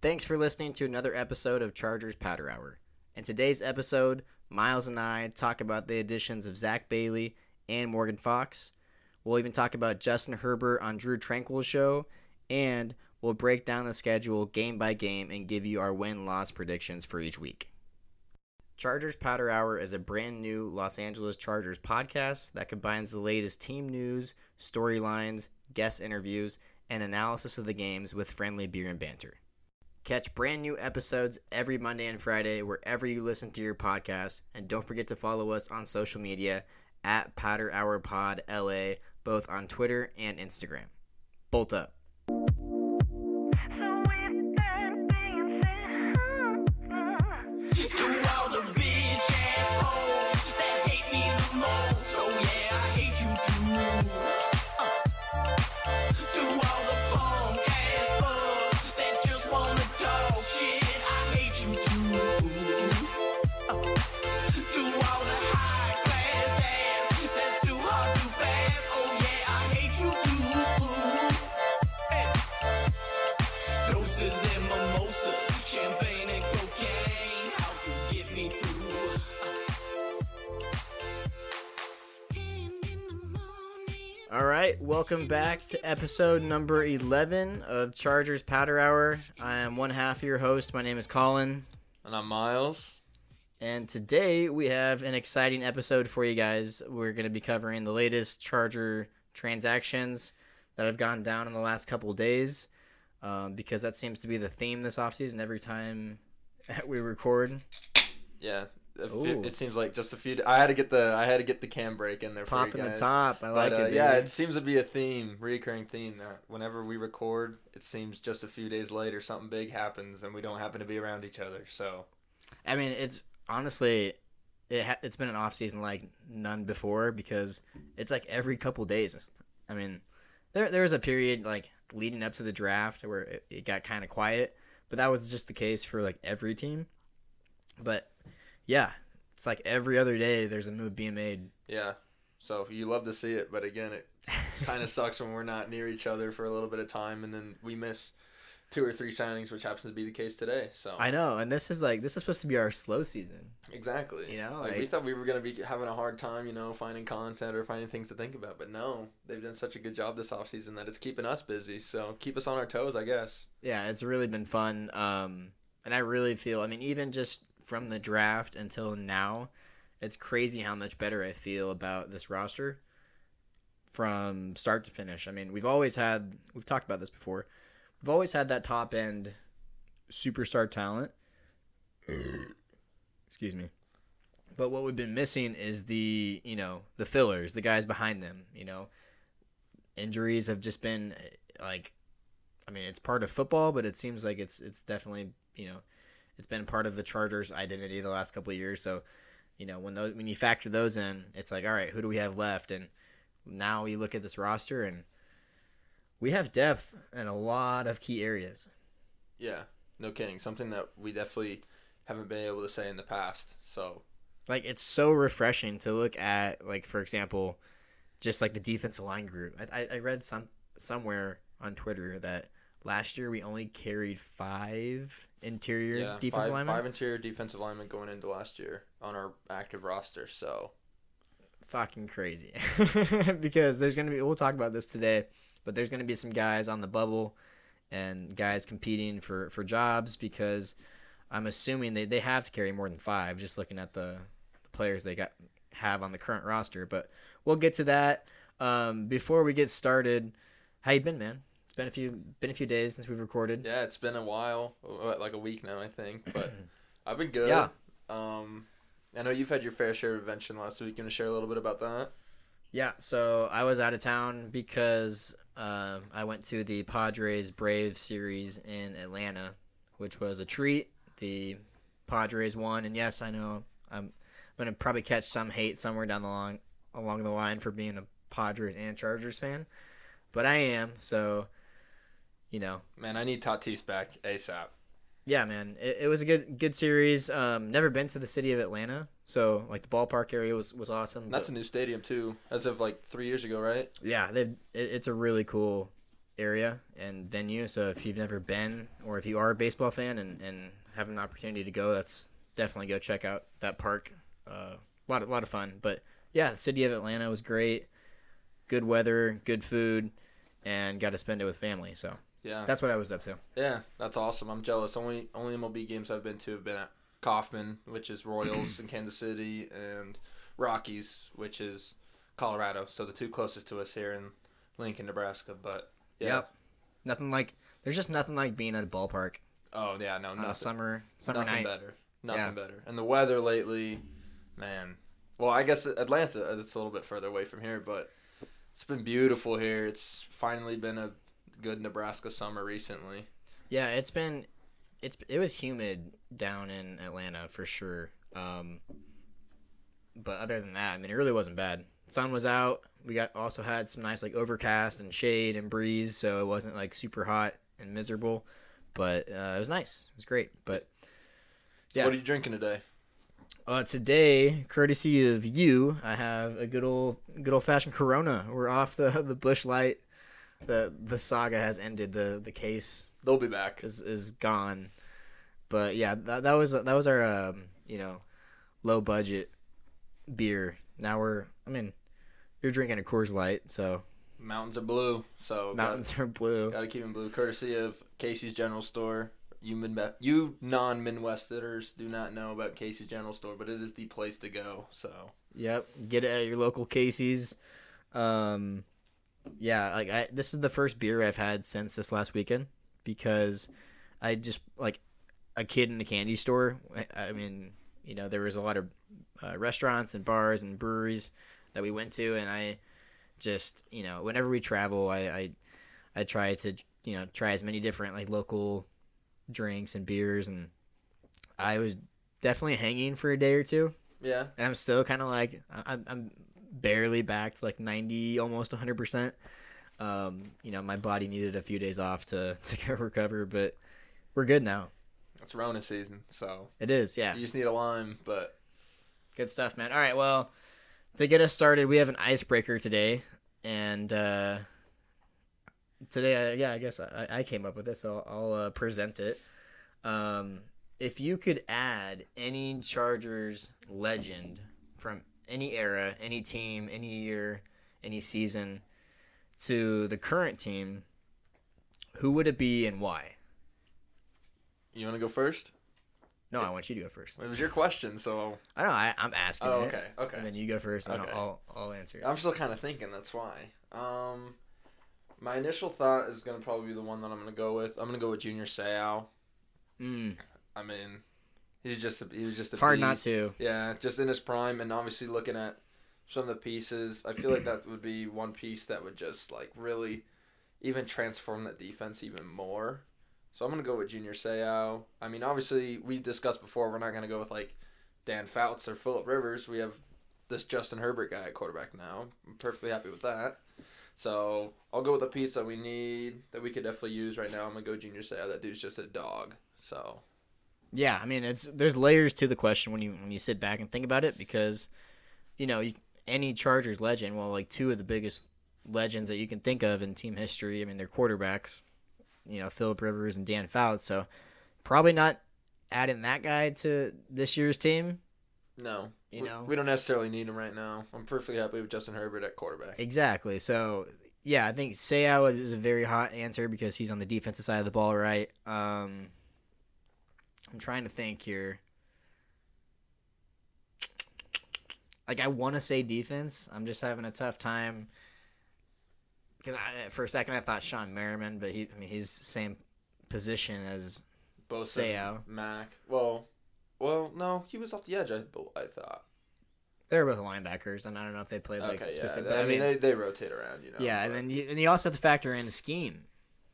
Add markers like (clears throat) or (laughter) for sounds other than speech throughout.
Thanks for listening to another episode of Chargers Powder Hour. In today's episode, Miles and I talk about the additions of Zack Bailey and Morgan Fox. We'll even talk about Justin Herbert on Drue Tranquill's show, and we'll break down the schedule game by game and give you our win loss predictions for each week. Chargers Powder Hour is a brand new Los Angeles Chargers podcast that combines the latest team news, storylines, guest interviews, and analysis of the games with friendly beer and banter. Catch brand new episodes every Monday and Friday wherever you listen to your podcast, and don't forget to follow us on social media at Powder Hour Pod LA, both on Twitter and Instagram. Bolt up. Right, welcome back to episode number 11 of Chargers Powder Hour. I am one half of your host. My name is Colin. And I'm Miles. And today we have an exciting episode for you guys. We're going to be covering the latest Charger transactions that have gone down in the last couple days um, because that seems to be the theme this offseason every time (laughs) we record. Yeah, few, it seems like just a few. I had to get the I had to get the cam break in there. Pop in the top. I like but, uh, it. Yeah, it seems to be a theme, recurring theme that whenever we record, it seems just a few days later something big happens and we don't happen to be around each other. So, I mean, it's honestly. It ha- it's been an off season like none before because it's like every couple days. I mean, there there was a period like leading up to the draft where it, it got kind of quiet, but that was just the case for like every team. But yeah, it's like every other day there's a move being made. Yeah. So you love to see it, but again, it (laughs) kind of sucks when we're not near each other for a little bit of time, and then we miss two or three signings, which happens to be the case today. So I know, and this is like this is supposed to be our slow season. Exactly. You know, like, like, we thought we were gonna be having a hard time, you know, finding content or finding things to think about, but no, they've done such a good job this offseason that it's keeping us busy. So keep us on our toes, I guess. Yeah, it's really been fun. Um, and I really feel, I mean, even just from the draft until now, it's crazy how much better I feel about this roster from start to finish. I mean, we've always had, we've talked about this before, we've always had that top end superstar talent. (clears throat) Excuse me. But what we've been missing is the, you know, the fillers, the guys behind them, you know. Injuries have just been like I mean, it's part of football, but it seems like it's it's definitely, you know, it's been part of the Chargers' identity the last couple of years. So, you know, when those when you factor those in, it's like, all right, who do we have left? And now you look at this roster, and we have depth in a lot of key areas. Yeah, no kidding. Something that we definitely haven't been able to say in the past. So, like, it's so refreshing to look at, like, for example, just like the defensive line group. I I, I read some somewhere on Twitter that last year we only carried five interior yeah, defensive five, linemen. five interior defensive linemen going into last year on our active roster. So, fucking crazy (laughs) because there's gonna be we'll talk about this today but there's gonna be some guys on the bubble and guys competing for for jobs because i'm assuming they, they have to carry more than five just looking at the, the players they got have on the current roster but we'll get to that um, before we get started how you been man been a few been a few days since we've recorded yeah, it's been a while, like a week now, I think. But (clears throat) I've been good. Yeah. Um, I know you've had your fair share of invention last week. You want to share a little bit about that? Yeah, so I was out of town because um, I went to the Padres Brave series in Atlanta, which was a treat. The Padres won, and yes, I know I'm gonna probably catch some hate somewhere down the long along the line for being a Padres and Chargers fan, but I am. So, you know, Man, I need Tatis back ASAP. yeah, man, it, it was a good good series. Um, never been to the city of Atlanta, so like the ballpark area was was awesome. That's but- a new stadium too, as of like three years ago, right? yeah, they it, it's a really cool area and venue. So if you've never been, or if you are a baseball fan and, and have an opportunity to go, that's definitely go check out that park. Uh, a lot, a lot of fun. But yeah, the city of Atlanta was great. Good weather, good food, and got to spend it with family. So Yeah. that's what I was up to. Yeah, that's awesome. I'm jealous. Only only MLB games I've been to have been at Kauffman, which is Royals (clears throat) in Kansas City, and Rockies, which is Colorado. So the two closest to us here in Lincoln, Nebraska. But yeah. Yep. Nothing like there's just nothing like being at a ballpark Oh yeah, no, nothing, summer summer nothing night. better. Nothing Yeah. better. And the weather lately, man. Well, I guess Atlanta. It's a little bit further away from here, but it's been beautiful here. It's finally been a good Nebraska summer recently. Yeah, it's been it's it was humid down in Atlanta for sure. Um, but other than that, I mean, it really wasn't bad. Sun was out. We got also had some nice like overcast and shade and breeze, so it wasn't like super hot and miserable. But uh, it was nice. It was great. But So Yeah. what are you drinking today? uh, today, courtesy of you, I have a good old good old fashioned Corona. We're off the (laughs) the Busch Light. The the saga has ended. The the case They'll be back. is is gone. But yeah, that, that was that was our um, you know low budget beer. Now we're I mean you're drinking a Coors Light, so Mountains are blue, so mountains are blue. Got to keep them blue, courtesy of Casey's General Store. You Midme- you non Midwesterners do not know about Casey's General Store, but it is the place to go. So Yep, get it at your local Casey's. Um, yeah, like I this is the first beer I've had since this last weekend because I just like a kid in a candy store. I, I mean, you know, there was a lot of uh, restaurants and bars and breweries that we went to, and I just you know whenever we travel, I I, I try to you know try as many different like local drinks and beers, and I was definitely hanging for a day or two yeah, and I'm still kind of like I- I'm, I'm barely back to like 90, almost 100 percent. Um, you know, my body needed a few days off to (laughs) to recover, but we're good now. it's Rona season, so It is, yeah, you just need a lime. But good stuff, man. All right, well, to get us started, we have an icebreaker today, and uh, today, I, yeah, I guess I, I came up with it, so I'll uh, present it. Um, if you could add any Chargers legend from any era, any team, any year, any season to the current team, who would it be and why? you want to go first? No, I want you to go first. It was your question, so I know. I, I'm asking. oh, it, okay, okay. And then you go first, and Okay. I'll, I'll answer. it. I'm still kind of thinking. That's why. Um, my initial thought is gonna probably be the one that I'm gonna go with. I'm gonna go with Junior Seau. Mm, I mean, he's just a, he was just a it's hard not to. Yeah, just in his prime, and obviously looking at some of the pieces, I feel like that would be one piece that would just like really even transform that defense even more. So I'm gonna go with Junior Seau. I mean, obviously we discussed before we're not gonna go with like Dan Fouts or Philip Rivers. We have this Justin Herbert guy at quarterback now. I'm perfectly happy with that. So I'll go with a piece that we need that we could definitely use right now. I'm gonna go Junior Seau. That dude's just a dog. So Yeah, I mean, it's there's layers to the question when you when you sit back and think about it because, you know, you, any Chargers legend, well, like two of the biggest legends that you can think of in team history. I mean, they're quarterbacks, you know, Philip Rivers and Dan Fouts. So probably not adding that guy to this year's team. no, You we, know? we don't necessarily need him right now. I'm perfectly happy with Justin Herbert at quarterback. Exactly. So yeah, I think Seau is a very hot answer because he's on the defensive side of the ball, right? Um, I'm trying to think here. Like I want to say defense. I'm just having a tough time because I, for a second I thought Shawne Merriman, but he, I mean, he's same position as Both Seau. Mac. Well, well, no, he was off the edge. I, I thought. they're both linebackers, and I don't know if they played like okay, yeah. specific. I, but mean, they, they rotate around, you know. yeah, and then you, and you also have to factor in scheme.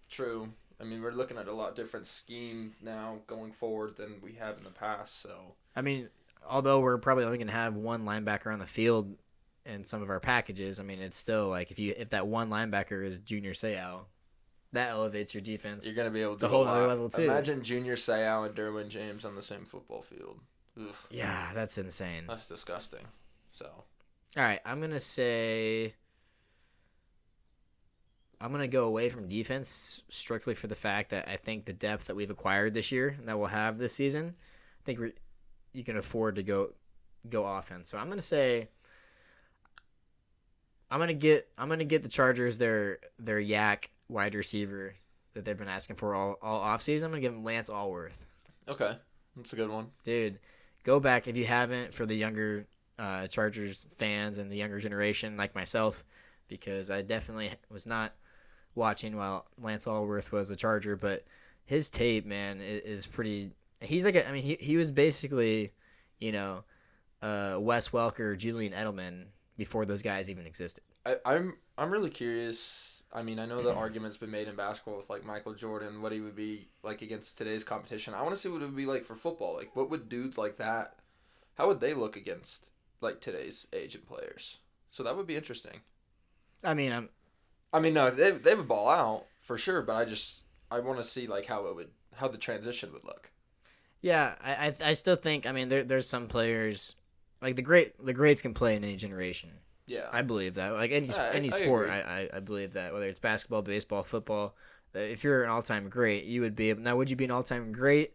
true. I mean, we're looking at a lot different scheme now going forward than we have in the past. So I mean, although we're probably only going to have one linebacker on the field in some of our packages, I mean, it's still like if you if that one linebacker is Junior Seau, that elevates your defense. you're gonna be able to a whole lot. nother level, too. Imagine Junior Seau and Derwin James on the same football field. Oof, yeah, that's insane. That's disgusting. So all right, I'm gonna say. I'm gonna go away from defense strictly for the fact that I think the depth that we've acquired this year and that we'll have this season, I think we you can afford to go go offense. So I'm gonna say I'm gonna get I'm gonna get the Chargers their their yak wide receiver that they've been asking for all all offseason. I'm gonna give them Lance Alworth. Okay, that's a good one. Dude, go back if you haven't for the younger uh, Chargers fans and the younger generation like myself, because I definitely was not watching while Lance Alworth was a Charger, but his tape, man, is, is pretty. He's like, a, I mean, he he was basically, you know, uh, Wes Welker, Julian Edelman before those guys even existed. I, I'm I'm really curious. I mean, I know the argument's been made in basketball with like Michael Jordan, what he would be like against today's competition. I want to see what it would be like for football. Like, what would dudes like that? How would they look against like today's age and players? So that would be interesting. I mean, I'm I mean, no, they they would ball out for sure, but I just I want to see like how it would how the transition would look. Yeah, I, I I still think I mean there there's some players like the great the greats can play in any generation. Yeah, I believe that. Like any Yeah, any I sport. I, I I believe that. Whether it's basketball, baseball, football, uh, if you're an all time great, you would be. Now, would you be an all time great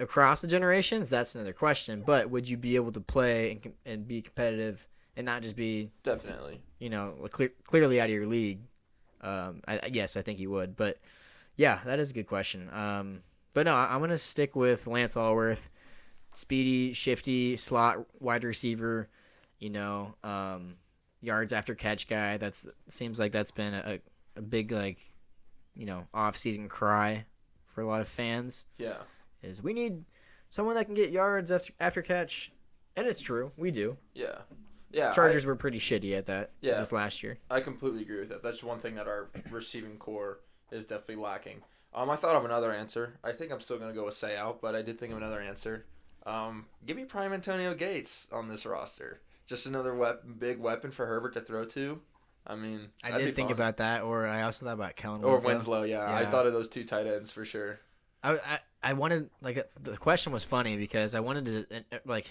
across the generations? That's another question. But would you be able to play and and be competitive and not just be definitely. you know clear, clearly out of your league? Um, I, yes, I think he would. But yeah, that is a good question. Um, but no, I, I'm gonna stick with Lance Alworth, speedy, shifty slot wide receiver. You know, um, yards after catch guy. That's seems like that's been a, a big like, you know, off season cry for a lot of fans. Yeah, Is we need someone that can get yards after after catch, and it's true, we do. yeah, yeah. I- Chargers were pretty shitty at that Yeah. this last year. I completely agree with that. That's one thing that our receiving core is definitely lacking. Um, I thought of another answer. I think I'm still gonna go with Seau, but I did think of another answer. Um, give me prime Antonio Gates on this roster. Just another wep- big weapon for Herbert to throw to. I mean, I did think fun. about that, or I also thought about Kellen or Winslow. Winslow. Yeah, I thought of those two tight ends for sure. I, I I wanted like the question was funny because I wanted to uh, like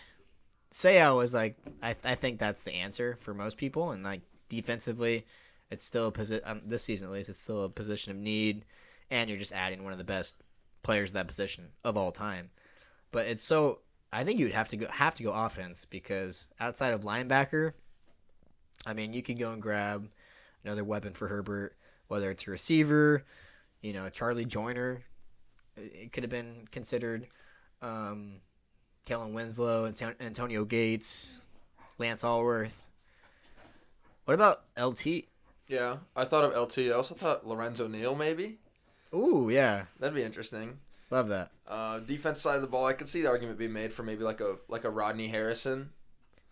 I was like I I think that's the answer for most people and like defensively it's still a position um, this season at least it's still a position of need and you're just adding one of the best players to that position of all time. But it's so I think you'd have to go have to go offense because outside of linebacker, I mean you could go and grab another weapon for Herbert, whether it's a receiver, you know, Charlie Joiner it could have been considered. Um, Kellen Winslow, Anton- Antonio Gates, Lance Alworth. What about LT? Yeah, I thought of LT. I also thought Lorenzo Neal maybe. Ooh, yeah, That'd be interesting. love that. Uh, defense side of the ball, I could see the argument being made for maybe like a like a Rodney Harrison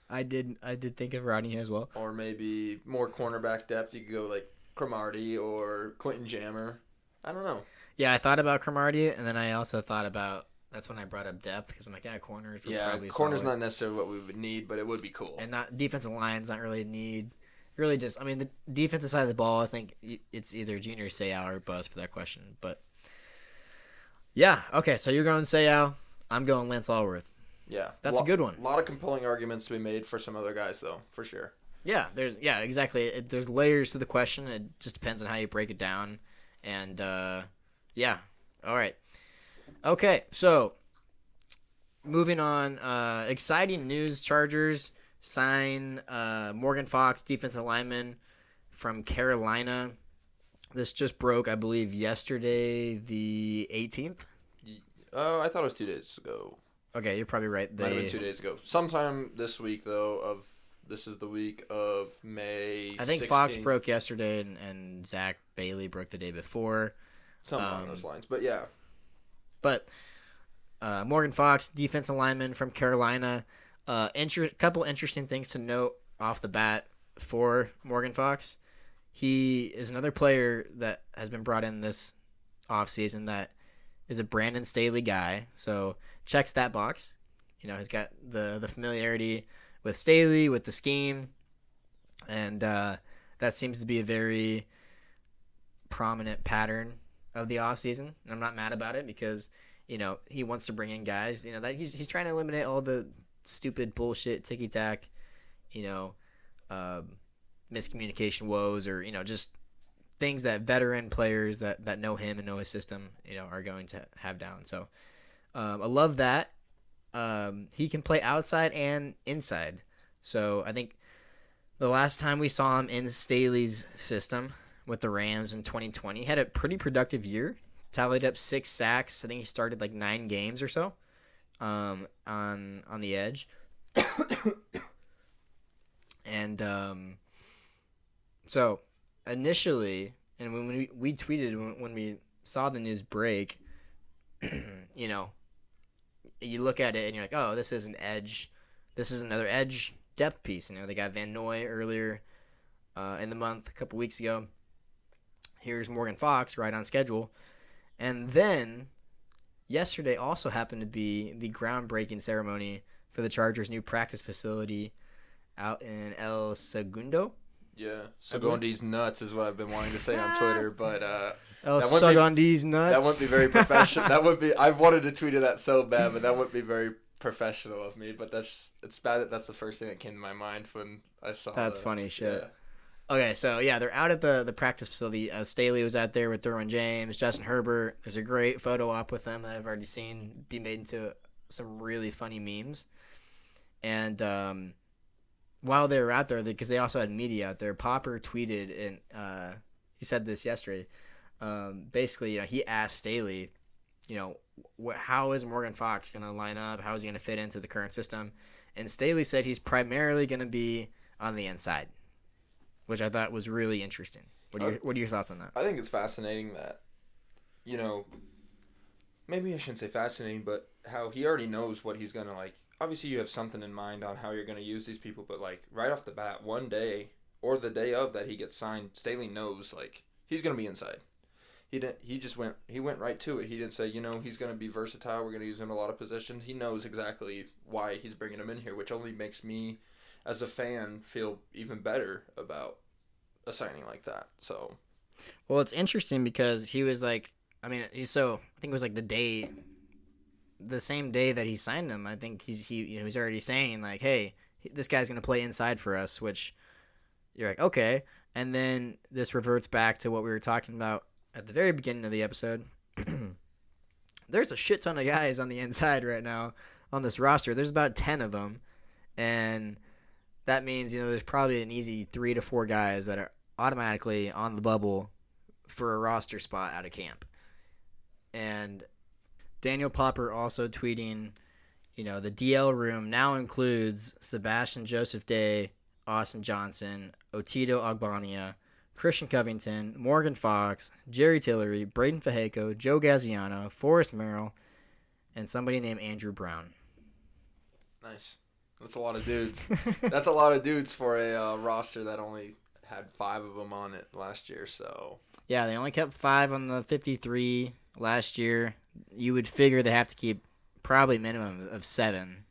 I did, I did think of Rodney as well. or maybe more cornerback depth. You could go like Cromartie or Quentin Jammer. I don't know. Yeah, I thought about Cromartie, and then I also thought about. That's when I brought up depth because I'm like, yeah, corners. Yeah, probably corner's solid. not necessarily what we would need, but it would be cool. and not defensive line's not really a need. Really, just I mean the defensive side of the ball. I think it's either Junior Seau or Buzz for that question. But yeah, okay. So you're going Seau. I'm going Lance Alworth. yeah, That's a good one. A lot of compelling arguments to be made for some other guys, though, for sure. Yeah, there's yeah exactly. It, there's layers to the question. It just depends on how you break it down. And uh, yeah, all right, okay. So moving on. Uh, exciting news: Chargers sign uh, Morgan Fox, defensive lineman from Carolina. This just broke, I believe, yesterday, the 18th. Oh, I thought it was two days ago. Okay, you're probably right. Might have been two days ago. Sometime this week, though. Of this is the week of May. I think Fox broke yesterday, and, and Zack Bailey broke the day before. something along um, those lines. But yeah, But uh, Morgan Fox, defensive lineman from Carolina. Uh, inter- couple interesting things to note off the bat for Morgan Fox. He is another player that has been brought in this offseason that is a Brandon Staley guy. So checks that box. You know, he's got the the familiarity with Staley, with the scheme, and uh, that seems to be a very prominent pattern of the off season. And I'm not mad about it because you know he wants to bring in guys. You know that he's he's trying to eliminate all the stupid bullshit ticky tack. You know, um, miscommunication woes or you know just things that veteran players that that know him and know his system, you know, are going to have down. So um, I love that. Um, he can play outside and inside. So I think the last time we saw him in Staley's system with the Rams in 2020, he had a pretty productive year. Tallied up six sacks. I think he started like nine games or so um, on on the edge. (coughs) and um, so initially, and when we, we tweeted when, when we saw the news break, (clears throat) you know, you look at it and you're like, oh, this is an edge. This is another edge depth piece. You know, they got Van Noy earlier uh, in the month, a couple weeks ago. Here's Morgan Fox right on schedule. And then yesterday also happened to be the groundbreaking ceremony for the Chargers' new practice facility out in El Segundo. Yeah, Segundi's nuts is what I've been wanting to say on Twitter, but uh, El That be- nuts. that wouldn't be very (laughs) professional. that would be. I've wanted to tweet it that so bad, but that wouldn't be very professional of me. But that's it's bad that that's the first thing that came to my mind when I saw. That's the- funny shit. Yeah. Okay, so yeah, they're out at the, the practice facility. Uh, Staley was out there with Derwin James, Justin Herbert. There's a great photo op with them that I've already seen be made into some really funny memes. And um, while they were out there, because they also had media out there, Popper tweeted and uh, he said this yesterday. Um, basically, you know, he asked Staley, you know, how is Morgan Fox going to line up? How is he going to fit into the current system? And Staley said he's primarily going to be on the inside which I thought was really interesting. What are your, what are your thoughts on that? I think it's fascinating that, you know, maybe I shouldn't say fascinating, but how he already knows what he's gonna like. Obviously, you have something in mind on how you're gonna use these people, but like right off the bat, one day or the day of that he gets signed, Staley knows like he's gonna be inside. He didn't. He just went. He went right to it. He didn't say, you know, he's gonna be versatile. We're gonna use him in a lot of positions. He knows exactly why he's bringing him in here, which only makes me, as a fan, feel even better about a signing like that. So Well, it's interesting because he was like, I mean, he's so I think it was like the day, the same day that he signed him. I think he's he you know he's already saying like, hey, this guy's gonna play inside for us, which you're like, okay, and then this reverts back to what we were talking about at the very beginning of the episode. (clears throat) There's a shit ton of guys on the inside right now on this roster. There's about ten of them, and that means you know there's probably an easy three to four guys that are automatically on the bubble for a roster spot out of camp. And Daniel Popper also tweeting, you know, the DL room now includes Sebastian Joseph Day, Austin Johnson, Otito Ogbonnia, Christian Covington, Morgan Fox, Jerry Tillery, Breiden Fehoko, Joe Gaziano, Forrest Merrill, and somebody named Andrew Brown. nice. That's a lot of dudes. (laughs) That's a lot of dudes for a uh, roster that only had five of them on it last year. So Yeah, they only kept five on the 53 last year. You would figure they have to keep probably minimum of seven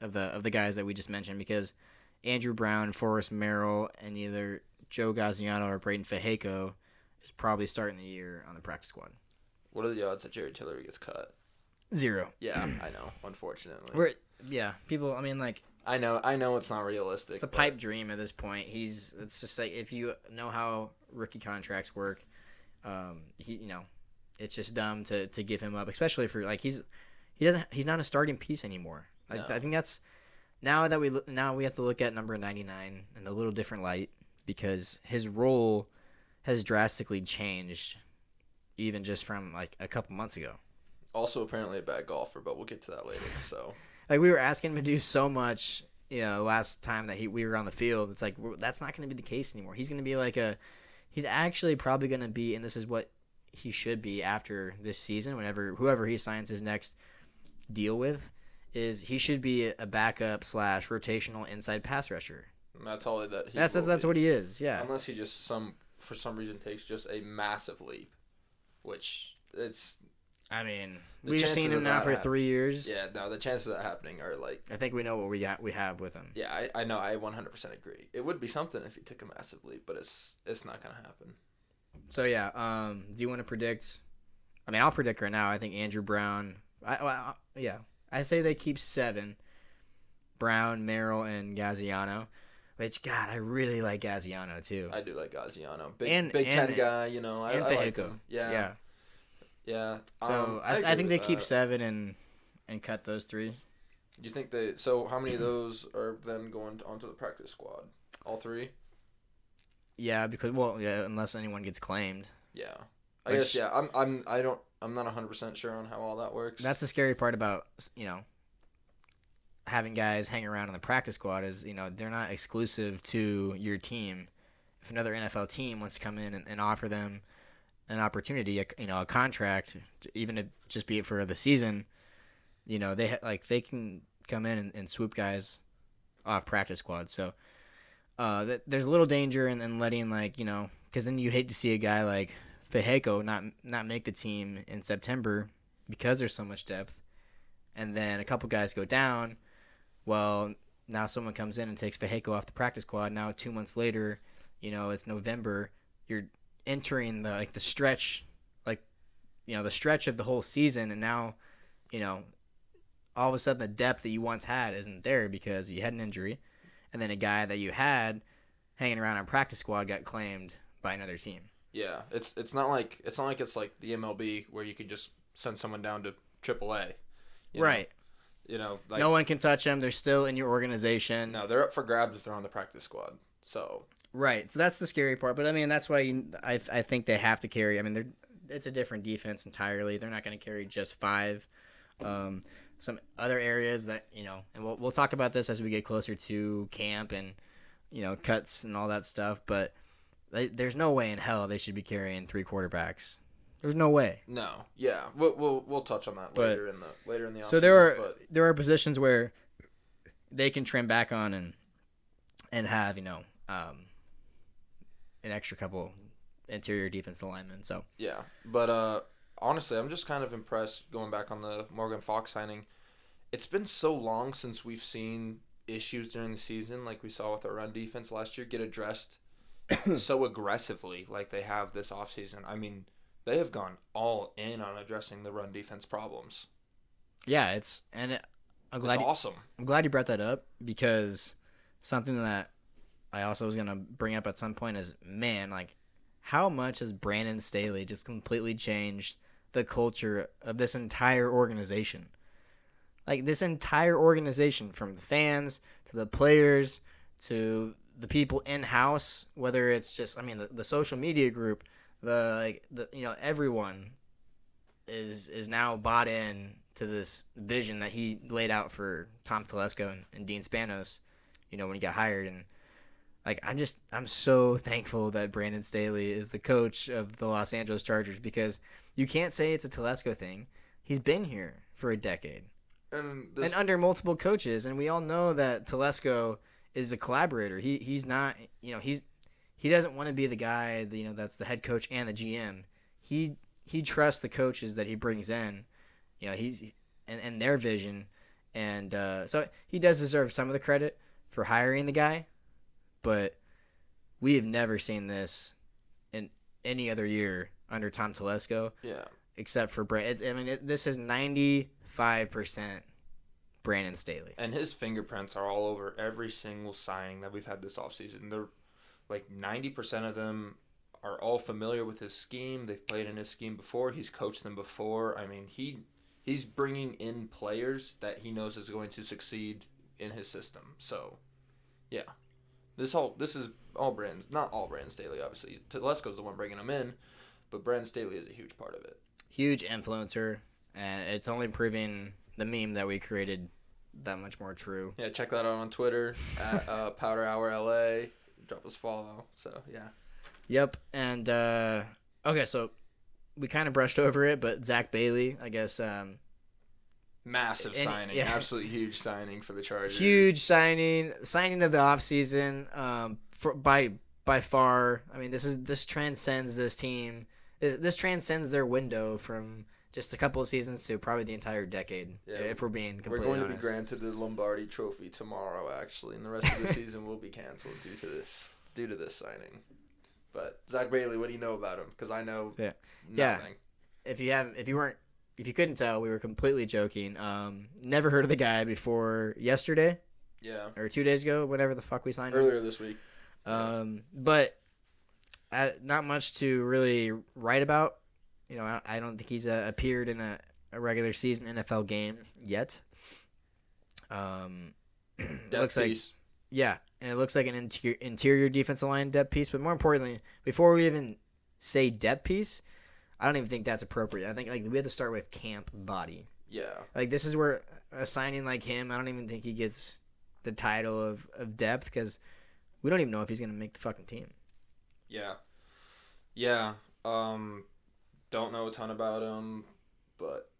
of the of the guys that we just mentioned because Andrew Brown, Forrest Merrill, and either Joe Gaziano or Breiden Fehoko is probably starting the year on the practice squad. what are the odds that Jerry Tillery gets cut? Zero. Yeah, I know. Unfortunately, We're yeah, people. I mean, like I know. I know it's not realistic. it's a but pipe dream at this point. He's it's just like if you know how rookie contracts work, um, he you know, it's just dumb to to give him up, especially for like he's he doesn't he's not a starting piece anymore. I, No. I think that's now that we now we have to look at number ninety nine in a little different light because his role has drastically changed, even just from like a couple months ago. Also, apparently a bad golfer, but we'll get to that later. So like we were asking him to do so much you know last time that he we were on the field. It's like that's not going to be the case anymore. He's going to be like a he's actually probably going to be and this is what he should be after this season whenever whoever he signs his next deal with is he should be a backup slash rotational inside pass rusher. That's all that. He that's that's, that's what he is yeah. Unless he just some for some reason takes just a massive leap, which it's i mean we've seen him now for happen- three years yeah. No, the chances of that happening are like i think we know what we got we have with him yeah. I, I know. I one hundred percent agree. It would be something if he took a massive leap, but it's it's not gonna happen. So yeah, um, do you want to predict? I mean, I'll predict right now. I think Andrew Brown. I, well, I yeah, I say they keep seven. Brown, Merrill, and Gaziano. Which God, I really like Gaziano too. I do like Gaziano, big And- Big Ten guy. You know, I, and I like him. Yeah, yeah. Yeah. So Um, I, I, agree think they keep that. seven and and cut those three. You think they? So how many of those are then going onto the practice squad? All three? Yeah, because well, yeah, unless anyone gets claimed. Yeah. I Which- guess yeah. I'm I'm I don't I'm not hundred percent sure on how all that works. That's the scary part about you know having guys hang around on the practice squad is you know they're not exclusive to your team. If another NFL team wants to come in and, and offer them an opportunity, a, you know, a contract, even to just be it for the season, you know, they ha- like they can come in and, and swoop guys off practice squad. So uh, th- there's a little danger in, in letting like you know because then you hate to see a guy like Fehoko not not make the team in September because there's so much depth, and then a couple guys go down. Well, now someone comes in and takes Fehoko off the practice squad. Now two months later, you know it's November. You're entering the like the stretch, like you know the stretch of the whole season, and now, you know, all of a sudden the depth that you once had isn't there because you had an injury, and then a guy that you had hanging around on practice squad got claimed by another team. yeah. It's it's not like it's not like it's like the MLB where you can just send someone down to AAA. you know? right. You know, like no one can touch them. They're still in your organization. no, they're up for grabs if they're on the practice squad. So Right. So that's the scary part. But I mean, that's why you, I I think they have to carry. I mean, they're it's a different defense entirely. They're not going to carry just five. Um, some other areas that you know, and we'll we'll talk about this as we get closer to camp and you know cuts and all that stuff. But they, there's no way in hell they should be carrying three quarterbacks. There's no way. no, yeah, we'll we'll, we'll touch on that But- later in the later in the. So there are but there are positions where they can trim back on and and have you know um, an extra couple interior defense linemen. So Yeah, but uh, honestly, I'm just kind of impressed going back on the Morgan Fox signing. It's been so long since we've seen issues during the season, like we saw with our run defense last year, get addressed (coughs) so aggressively, like they have this offseason. I mean, they have gone all in on addressing the run defense problems. yeah, it's and it, I'm glad It's you, awesome. I'm glad you brought that up because something that I also was gonna bring up at some point is man, like how much has Brandon Staley just completely changed the culture of this entire organization? Like this entire organization, from the fans to the players to the people in house, whether it's just I mean the, the social media group, the like the you know everyone is is now bought in to this vision that he laid out for Tom Telesco and, and Dean Spanos, you know, when he got hired. And like, I'm just, I'm so thankful that Brandon Staley is the coach of the Los Angeles Chargers because you can't say it's a Telesco thing. He's been here for a decade And this, and under multiple coaches, and we all know that Telesco is a collaborator. He he's not, you know, he's he doesn't want to be the guy, that, you know, that's the head coach and the GM. He he trusts the coaches that he brings in. You know, he's and, and their vision, and uh, so he does deserve some of the credit for hiring the guy, but we have never seen this in any other year under Tom Telesco yeah, except for Brand. It's, I mean, it, this is ninety five percent Brandon Staley. and his fingerprints are all over every single signing that we've had this offseason. They're like 90% of them are all familiar with his scheme. They've played in his scheme before. He's coached them before. I mean, he he's bringing in players that he knows is going to succeed in his system. So, yeah. This all this is all brands, not all brands Staley obviously. Telesco's the one bringing them in, but Brandon Staley is a huge part of it. Huge influencer, and it's only proving the meme that we created that much more true. Yeah, check that out on Twitter at uh, (laughs) Powder Hour LA. Drop us a follow. So yeah. Yep. And uh, okay, so we kind of brushed over it, but Zack Bailey, I guess, um, Massive Any- signing, yeah. absolutely huge signing for the Chargers. huge signing, signing of the offseason, um, for by by far. I mean, this is this transcends this team. This, this transcends their window from just a couple of seasons to probably the entire decade. Yeah. if we're being We're completely going to be granted the Lombardi Trophy tomorrow, actually, and the rest of the (laughs) season will be canceled due to this due to this signing. But Zack Bailey, what do you know about him? Because I know Yeah. Yeah. if you haven't, if you weren't if you couldn't tell we were completely joking um never heard of the guy before yesterday Yeah. or two days ago, whatever the fuck we signed. him. Earlier this week. Um, but uh, not much to really write about. You know, I, I don't think he's uh, appeared in a, a regular season NFL game yet. Um, (clears throat) looks like piece. yeah, and it looks like an interior interior defensive line depth piece. But more importantly, before we even say depth piece, I don't even think that's appropriate. I think like we have to start with camp body. Yeah. Like this is where assigning like him, I don't even think he gets the title of, of depth because we don't even know if he's gonna make the fucking team. Yeah. Yeah. Um don't know a ton about him, but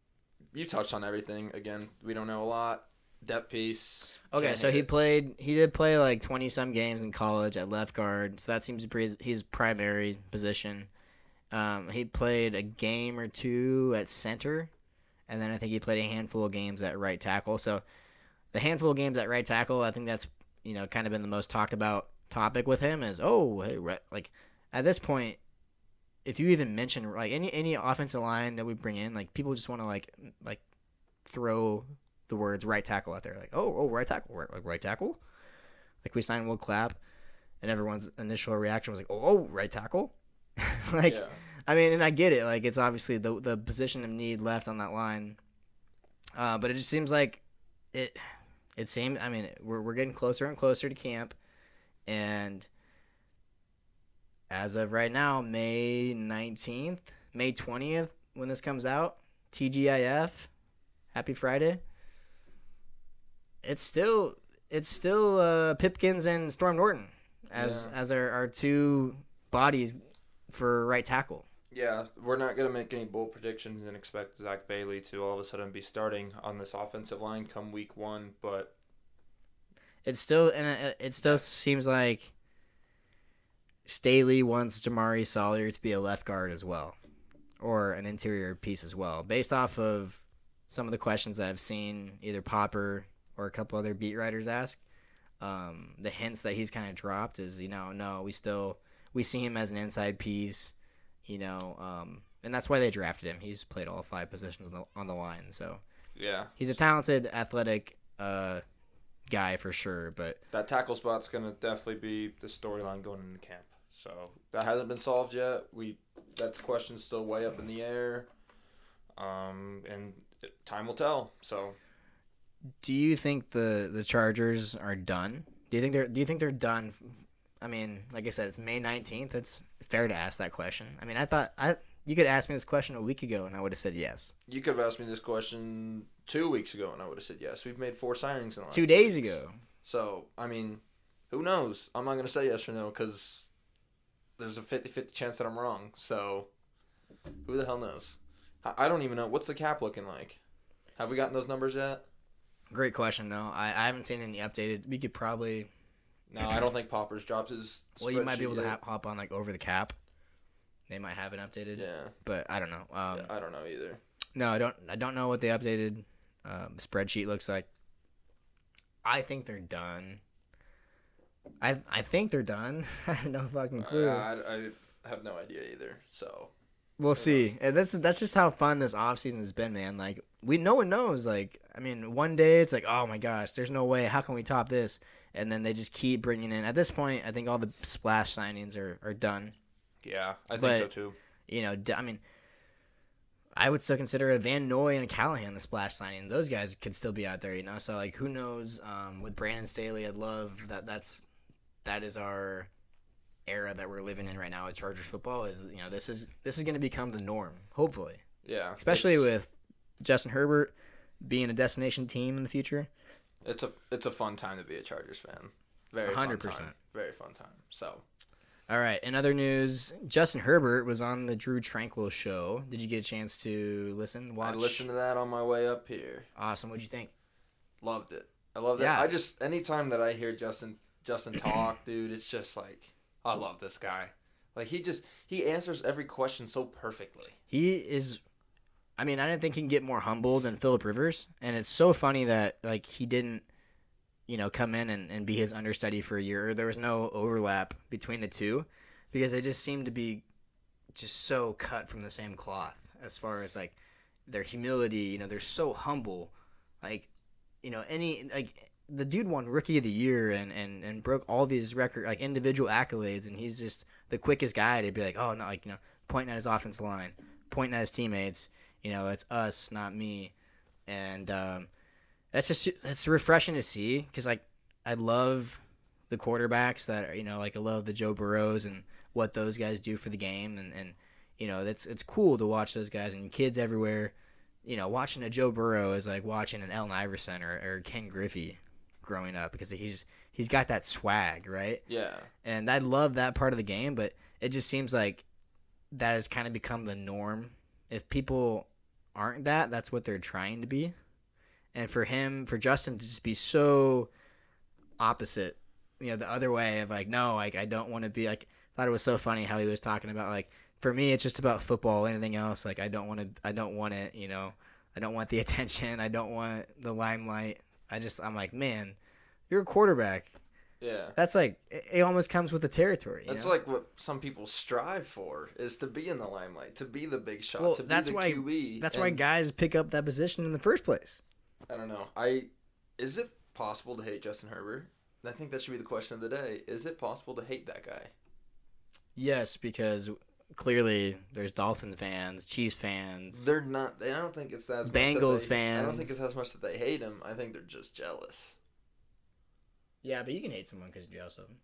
you touched on everything. Again, we don't know a lot. Depth piece. Okay, so he it. played. He did play like twenty some games in college at left guard. So that seems to be his, his primary position. Um, he played a game or two at center, and then I think he played a handful of games at right tackle. So the handful of games at right tackle, I think that's you know kind of been the most talked about topic with him. Is oh hey right, like at this point, if you even mention like any any offensive line that we bring in, like people just want to like like throw the words right tackle out there. Like, oh, oh, right tackle, right, like right tackle. Like we signed Will Clapp, and everyone's initial reaction was like, oh, oh right tackle. (laughs) like, yeah. I mean, and I get it. Like, it's obviously the the position of need left on that line, uh, but it just seems like it. It seems. I mean, we're we're getting closer and closer to camp, and as of right now, May nineteenth, May twentieth, when this comes out, TGIF, Happy Friday. It's still it's still uh, Pipkins and Storm Norton as Yeah. as our, our two bodies for right tackle. Yeah, we're not gonna make any bold predictions and expect Zack Bailey to all of a sudden be starting on this offensive line come week one, but It's still and it, it still seems like Staley wants Jamaree Salyer to be a left guard as well, or an interior piece as well, based off of some of the questions that I've seen either Popper or a couple other beat writers ask. Um, the hints that he's kind of dropped is you know no we still we see him as an inside piece, you know, um, and that's why they drafted him. He's played all five positions on the, on the line, so yeah, he's a talented, athletic uh, guy for sure. But that tackle spot's gonna definitely be the storyline going into camp. So that hasn't been solved yet. We that question's still way up in the air, um, and time will tell. So Do you think the the Chargers are done? Do you think they're Do you think they're done? I mean, like I said, it's May nineteenth. It's fair to ask that question. I mean, I thought I you could ask me this question a week ago, and I would have said yes. you could have asked me this question two weeks ago, and I would have said yes. We've made four signings in the last Two days weeks. ago. So, I mean, who knows? I'm not going to say yes or no because there's a 50 50 chance that I'm wrong. So, who the hell knows? I, I don't even know. What's the cap looking like? Have we gotten those numbers yet? Great question, though. I, I haven't seen any updated. We could probably. No, I don't think Poppers dropped his. Well, you might be able to ha- hop on like over the cap. They might have it updated. Yeah. but I don't know. Um, yeah, I don't know either. No, I don't. I don't know what the updated um, spreadsheet looks like. I think they're done. I I think they're done. (laughs) I have no fucking clue. I, I have no idea either. So, we'll see. And that's that's just how fun this offseason has been, man. Like we, no one knows. Like I mean, one day it's like, oh my gosh, there's no way. How can we top this? And then they just keep bringing in. At this point, I think all the splash signings are are done. yeah, I think But- so too. You know, I mean, I would still consider a Van Noy and a Callahan the splash signing. Those guys could still be out there, you know. So like, who knows? Um, with Brandon Staley, I'd love that. That's that is our era that we're living in right now with Chargers football. Is you know this is this is going to become the norm, hopefully, Yeah. especially with Justin Herbert being a destination team in the future. It's a, it's a fun time to be a Chargers fan. Very 100%. fun time. Very fun time. So, All right. In other news, Justin Herbert was on the Drue Tranquill show. Did you get a chance to listen? Watch. I listened to that on my way up here. Awesome. What'd you think? Loved it. I love it. Yeah. I just anytime that I hear Justin Justin talk, (clears throat) dude, it's just like I love this guy. Like he just he answers every question so perfectly. He is. I mean, I didn't think he can get more humble than Philip Rivers, and it's so funny that like he didn't, you know, come in and, and be his understudy for a year. There was no overlap between the two, because they just seemed to be just so cut from the same cloth as far as like their humility. You know, they're so humble. Like, you know, any like the dude won rookie of the year and, and, and broke all these record like individual accolades and he's just the quickest guy to be like oh no like you know pointing at his offensive line pointing at his teammates you know it's us not me and um, that's just it's refreshing to see because like I love the quarterbacks that are, you know like I love the Joe Burrows and what those guys do for the game and and you know that's it's cool to watch those guys and kids everywhere you know watching a Joe Burrow is like watching an Allen Iverson or, or Ken Griffey growing up because he's he's got that swag right Yeah. and I love that part of the game, but it just seems like that has kind of become the norm. If people aren't that, that's what they're trying to be. And for him, for Justin to just be so opposite, you know, the other way of like, no, like I don't want to be like. Thought it was so funny how he was talking about like, for me, it's just about football. Anything else, like I don't want to, I don't want it. You know, I don't want the (laughs) attention. I don't want the limelight. I just, I'm like, man, you're a quarterback. Yeah. That's like it almost comes with the territory. That's know? like what some people strive for is to be in the limelight, to be the big shot, Well, to be that's the why- QB. That's why guys pick up that position in the first place. I don't know. I is it possible to hate Justin Herbert? I think that should be the question of the day. Is it possible to hate that guy? Yes, because clearly there's Dolphin fans, Chiefs fans. They're not. I don't think it's that. Much Bengals that they, I don't think it's as much that they hate him. I think they're just jealous. Yeah, but you can hate someone because you're jealous of them.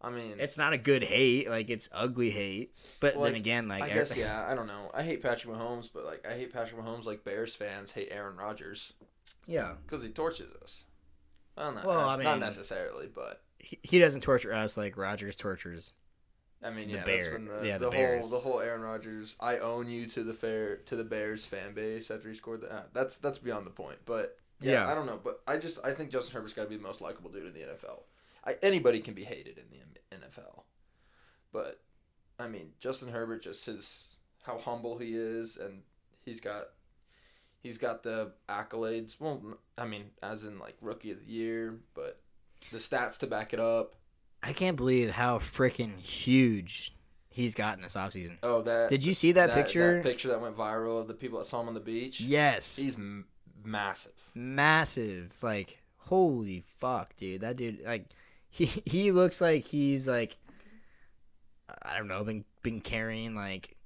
I mean, It's not a good hate, like it's ugly hate. But Like, then again, like I guess (laughs) yeah. I don't know. I hate Patrick Mahomes, but like I hate Patrick Mahomes like Bears fans hate Aaron Rodgers yeah, because he torches us. Well, not, Well, I not necessarily, but he, he doesn't torture us like Rodgers tortures. I mean, The yeah, Bear- that's when the, yeah, the, the whole the whole Aaron Rodgers I own you to the fair to the Bears fan base after he scored that. Uh, that's that's beyond the point. But yeah, Yeah. I don't know. But I just I think Justin Herbert's got to be the most likable dude in the NFL. I, anybody can be hated in the NFL, but I mean Justin Herbert just his how humble he is and he's got he's got the accolades. Well, I mean as in like rookie of the year, but the stats to back it up. I can't believe how freaking huge he's gotten this offseason. Oh, that Did you see that, picture? That picture that went viral of the people that saw him on the beach. yes. he's m- massive. Massive. Like, holy fuck, dude. That dude, like, (laughs) he he looks like he's like, I don't know, been been carrying like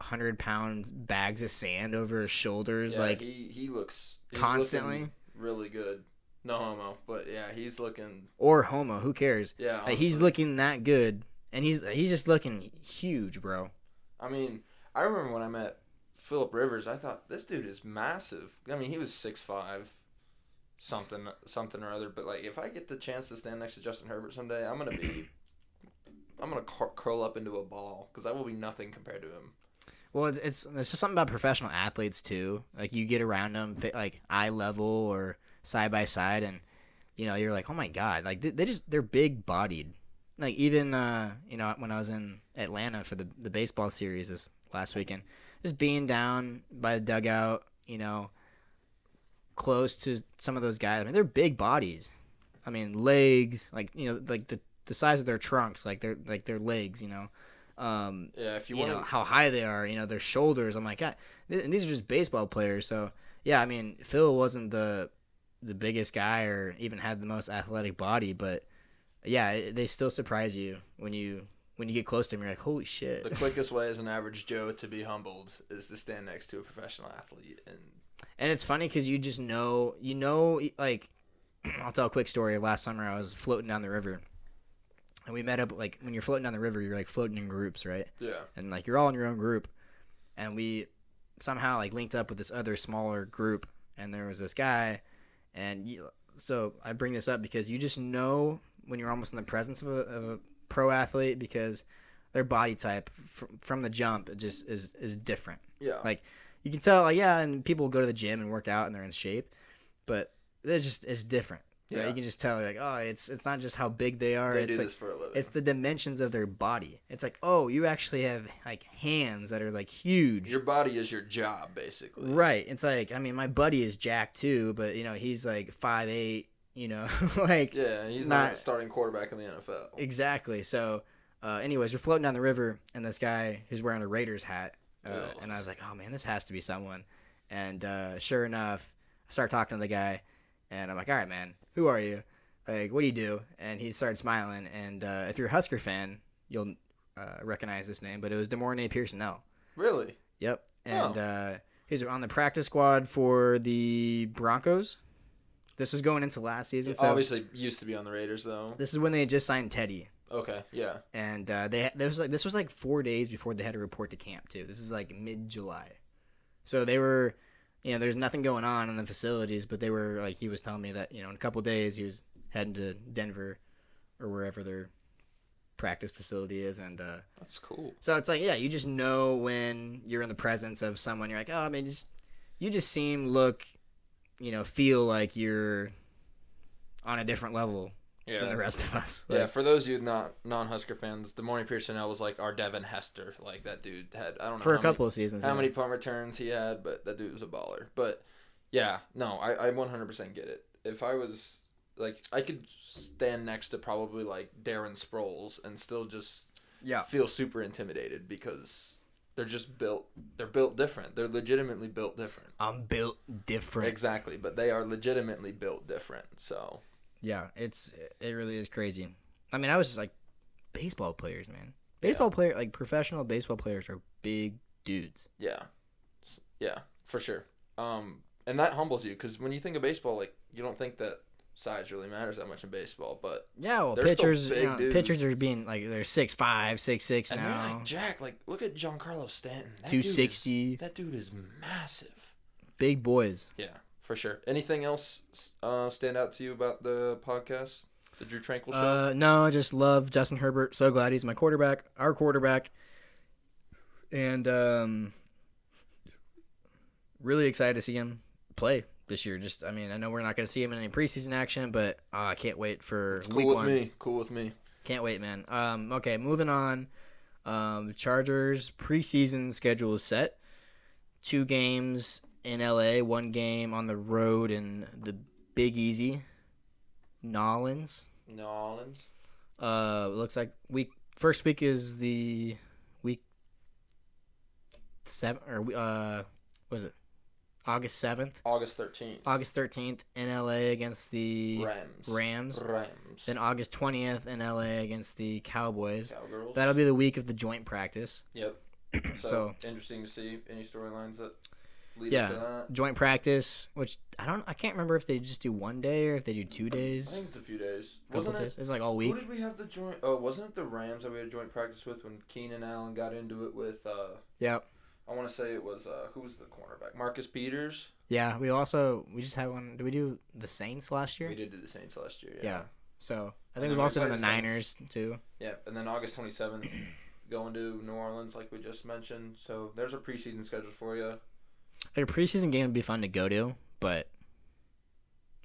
hundred pound bags of sand over his shoulders, Yeah, like he he looks constantly. really good. No homo, but yeah, he's looking. or homo. Who cares? Yeah, Like, he's looking that good, and he's he's just looking huge, bro. I mean, I remember when I met Philip Rivers. I thought this dude is massive. I mean, he was six five, something something or other. But like, if I get the chance to stand next to Justin Herbert someday, I'm gonna be. I'm gonna cur- curl up into a ball because I will be nothing compared to him. Well, it's, it's it's just something about professional athletes too. Like you get around them, like eye level or side by side, and you know you're like, oh my god, like they, they just they're big bodied. Like even uh, you know when I was in Atlanta for the the baseball series this last weekend, just being down by the dugout, you know, close to some of those guys. I mean, they're big bodies. I mean, legs, like you know, like the the size of their trunks, like their like their legs, you know. Um, Yeah, if you, you, want know to. how high they are, you know their shoulders. I'm like, God, and these are just baseball players. So yeah, I mean, Phil wasn't the the biggest guy or even had the most athletic body, but yeah, they still surprise you when you when you get close to them. You're like, holy shit. The quickest way as an average Joe to be humbled is to stand next to a professional athlete and And it's funny because you just know, you know, like, (clears throat) I'll tell a quick story. Last summer, I was floating down the river, and we met up. Like when you're floating down the river, you're like floating in groups, right? yeah. and like you're all in your own group and we somehow like linked up with this other smaller group and there was this guy and you, so i bring this up because you just know when you're almost in the presence of a, of a pro athlete because their body type f- from the jump it just is is different Yeah. like you can tell like yeah and people go to the gym and work out and they're in shape but they're just it's different yeah Yeah. you can just tell like oh it's it's not just how big they are they it's do like this for a living. it's the dimensions of their body. It's like, oh, you actually have like hands that are like huge. your body is your job, basically. right. It's like, I mean, my buddy is Jack too, but you know, he's like five eight. You know, (laughs) like Yeah, he's not, Not- a starting quarterback in the NFL. exactly. So, uh, anyways, we're floating down the river, and this guy who's wearing a Raiders hat, uh, and I was like, oh man, this has to be someone. And uh, sure enough, I start talking to the guy, And I'm like, all right, man, who are you? Like, what do you do? And he started smiling. And uh, if you're a Husker fan, you'll uh, recognize this name, but it was De'Mornay Pierson-El. Really? Yep. And uh, he's on the practice squad for the Broncos. This was going into last season. So Obviously, used to be on the Raiders though. this is when they had just signed Teddy. Okay, yeah. and uh, they there was like this was like four days before they had to report to camp too. This is like mid July, so they were, you know, there's nothing going on in the facilities, but they were like he was telling me that you know in a couple days he was heading to Denver or wherever their practice facility is, and uh, That's cool. so it's like yeah, you just know when you're in the presence of someone, you're like oh I mean just you just seem look, you know, feel like you're on a different level yeah. than the rest of us. Yeah, for those of you not non-Husker fans, De'Mornay Pierson-El was like our Devin Hester. Like that dude had I don't know for a how many- couple of seasons. how yeah. many punt returns he had, but that dude was a baller. But yeah, no, I, I 100% get it. If I was like, I could stand next to probably like Darren Sproles and still just Yeah. feel super intimidated because they're just built. They're built different. They're legitimately built different. I'm built different. Exactly, but they are legitimately built different. So Yeah, it's it really is crazy. I mean, I was just like baseball players, man. Baseball player like professional baseball players are big dudes. yeah, yeah, for sure. Um, and that humbles you because when you think of baseball, like you don't think that size really matters that much in baseball, but Yeah, well, pitchers, you know, pitchers are being like they're six five, six six And they're now, like Jack. Like, look at Giancarlo Stanton. Two sixty, That dude is massive. big boys. Yeah, for sure. Anything else uh, stand out to you about the podcast, the Drue Tranquill show? Uh, no, I just love Justin Herbert. So glad he's my quarterback, our quarterback, and um, really excited to see him play this year. Just, I mean, I know we're not going to see him in any preseason action, but uh, I can't wait for it's week cool with one. me. Cool with me. Can't wait, man. Um, okay, moving on. Um, Chargers preseason schedule is set. Two games in LA, one game on the road in the Big Easy, Nolans. Nolans. Uh, looks like week first week is the week seven or uh, was it August seventh, August thirteenth. August thirteenth in LA against the Rams. Rams. Rams. Then August twentieth in LA against the Cowboys. Cowgirls. That'll be the week of the joint practice. Yep. (clears throat) So, So- interesting to see any storylines that lead Yeah. up to that. Joint practice, which I don't, I can't remember if they just do one day or if they do two days. I think it's a few days. Wasn't days. it? It's like all week. Who did we have the joint? Oh, wasn't it the Rams that we had joint practice with when Keenan Allen got into it with? uh Yeah, I want to say it was uh who was the cornerback? Marcus Peters. yeah. We also we just had one. Did we do the Saints last year? We did do the Saints last year. Yeah. Yeah. So I think we've also done the the Niners too. Yeah, and then August twenty seventh, (clears throat) going to New Orleans like we just mentioned. So there's a preseason schedule for you. Like a preseason game would be fun to go to, but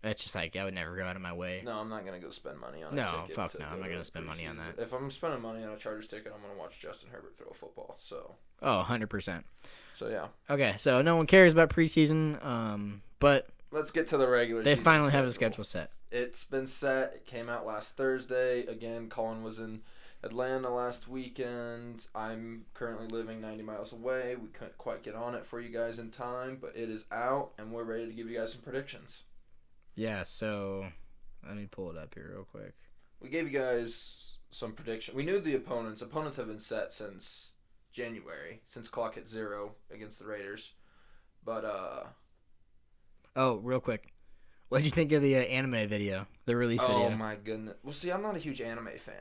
it's just like I would never go out of my way. No, I'm not gonna go spend money on. No, a ticket fuck no, I'm not gonna spend money on that. If I'm spending money on a Chargers ticket, I'm gonna watch Justin Herbert throw a football. So, Oh, 100 percent. so yeah. Okay, so no one cares about preseason, um, but Let's get to the regular. they season finally have a schedule set. It's been set. It came out last Thursday. Again, Colin was in Atlanta last weekend. I'm currently living 90 miles away. We couldn't quite get on it for you guys in time, but it is out, and we're ready to give you guys some predictions. Yeah, so let me pull it up here real quick. We gave you guys some prediction. We knew the opponents. Opponents have been set since January, since clock hit zero against the Raiders. But uh, Oh, real quick, what did you think of the uh, anime video, the release oh video? Oh my goodness. Well, see, I'm not a huge anime fan.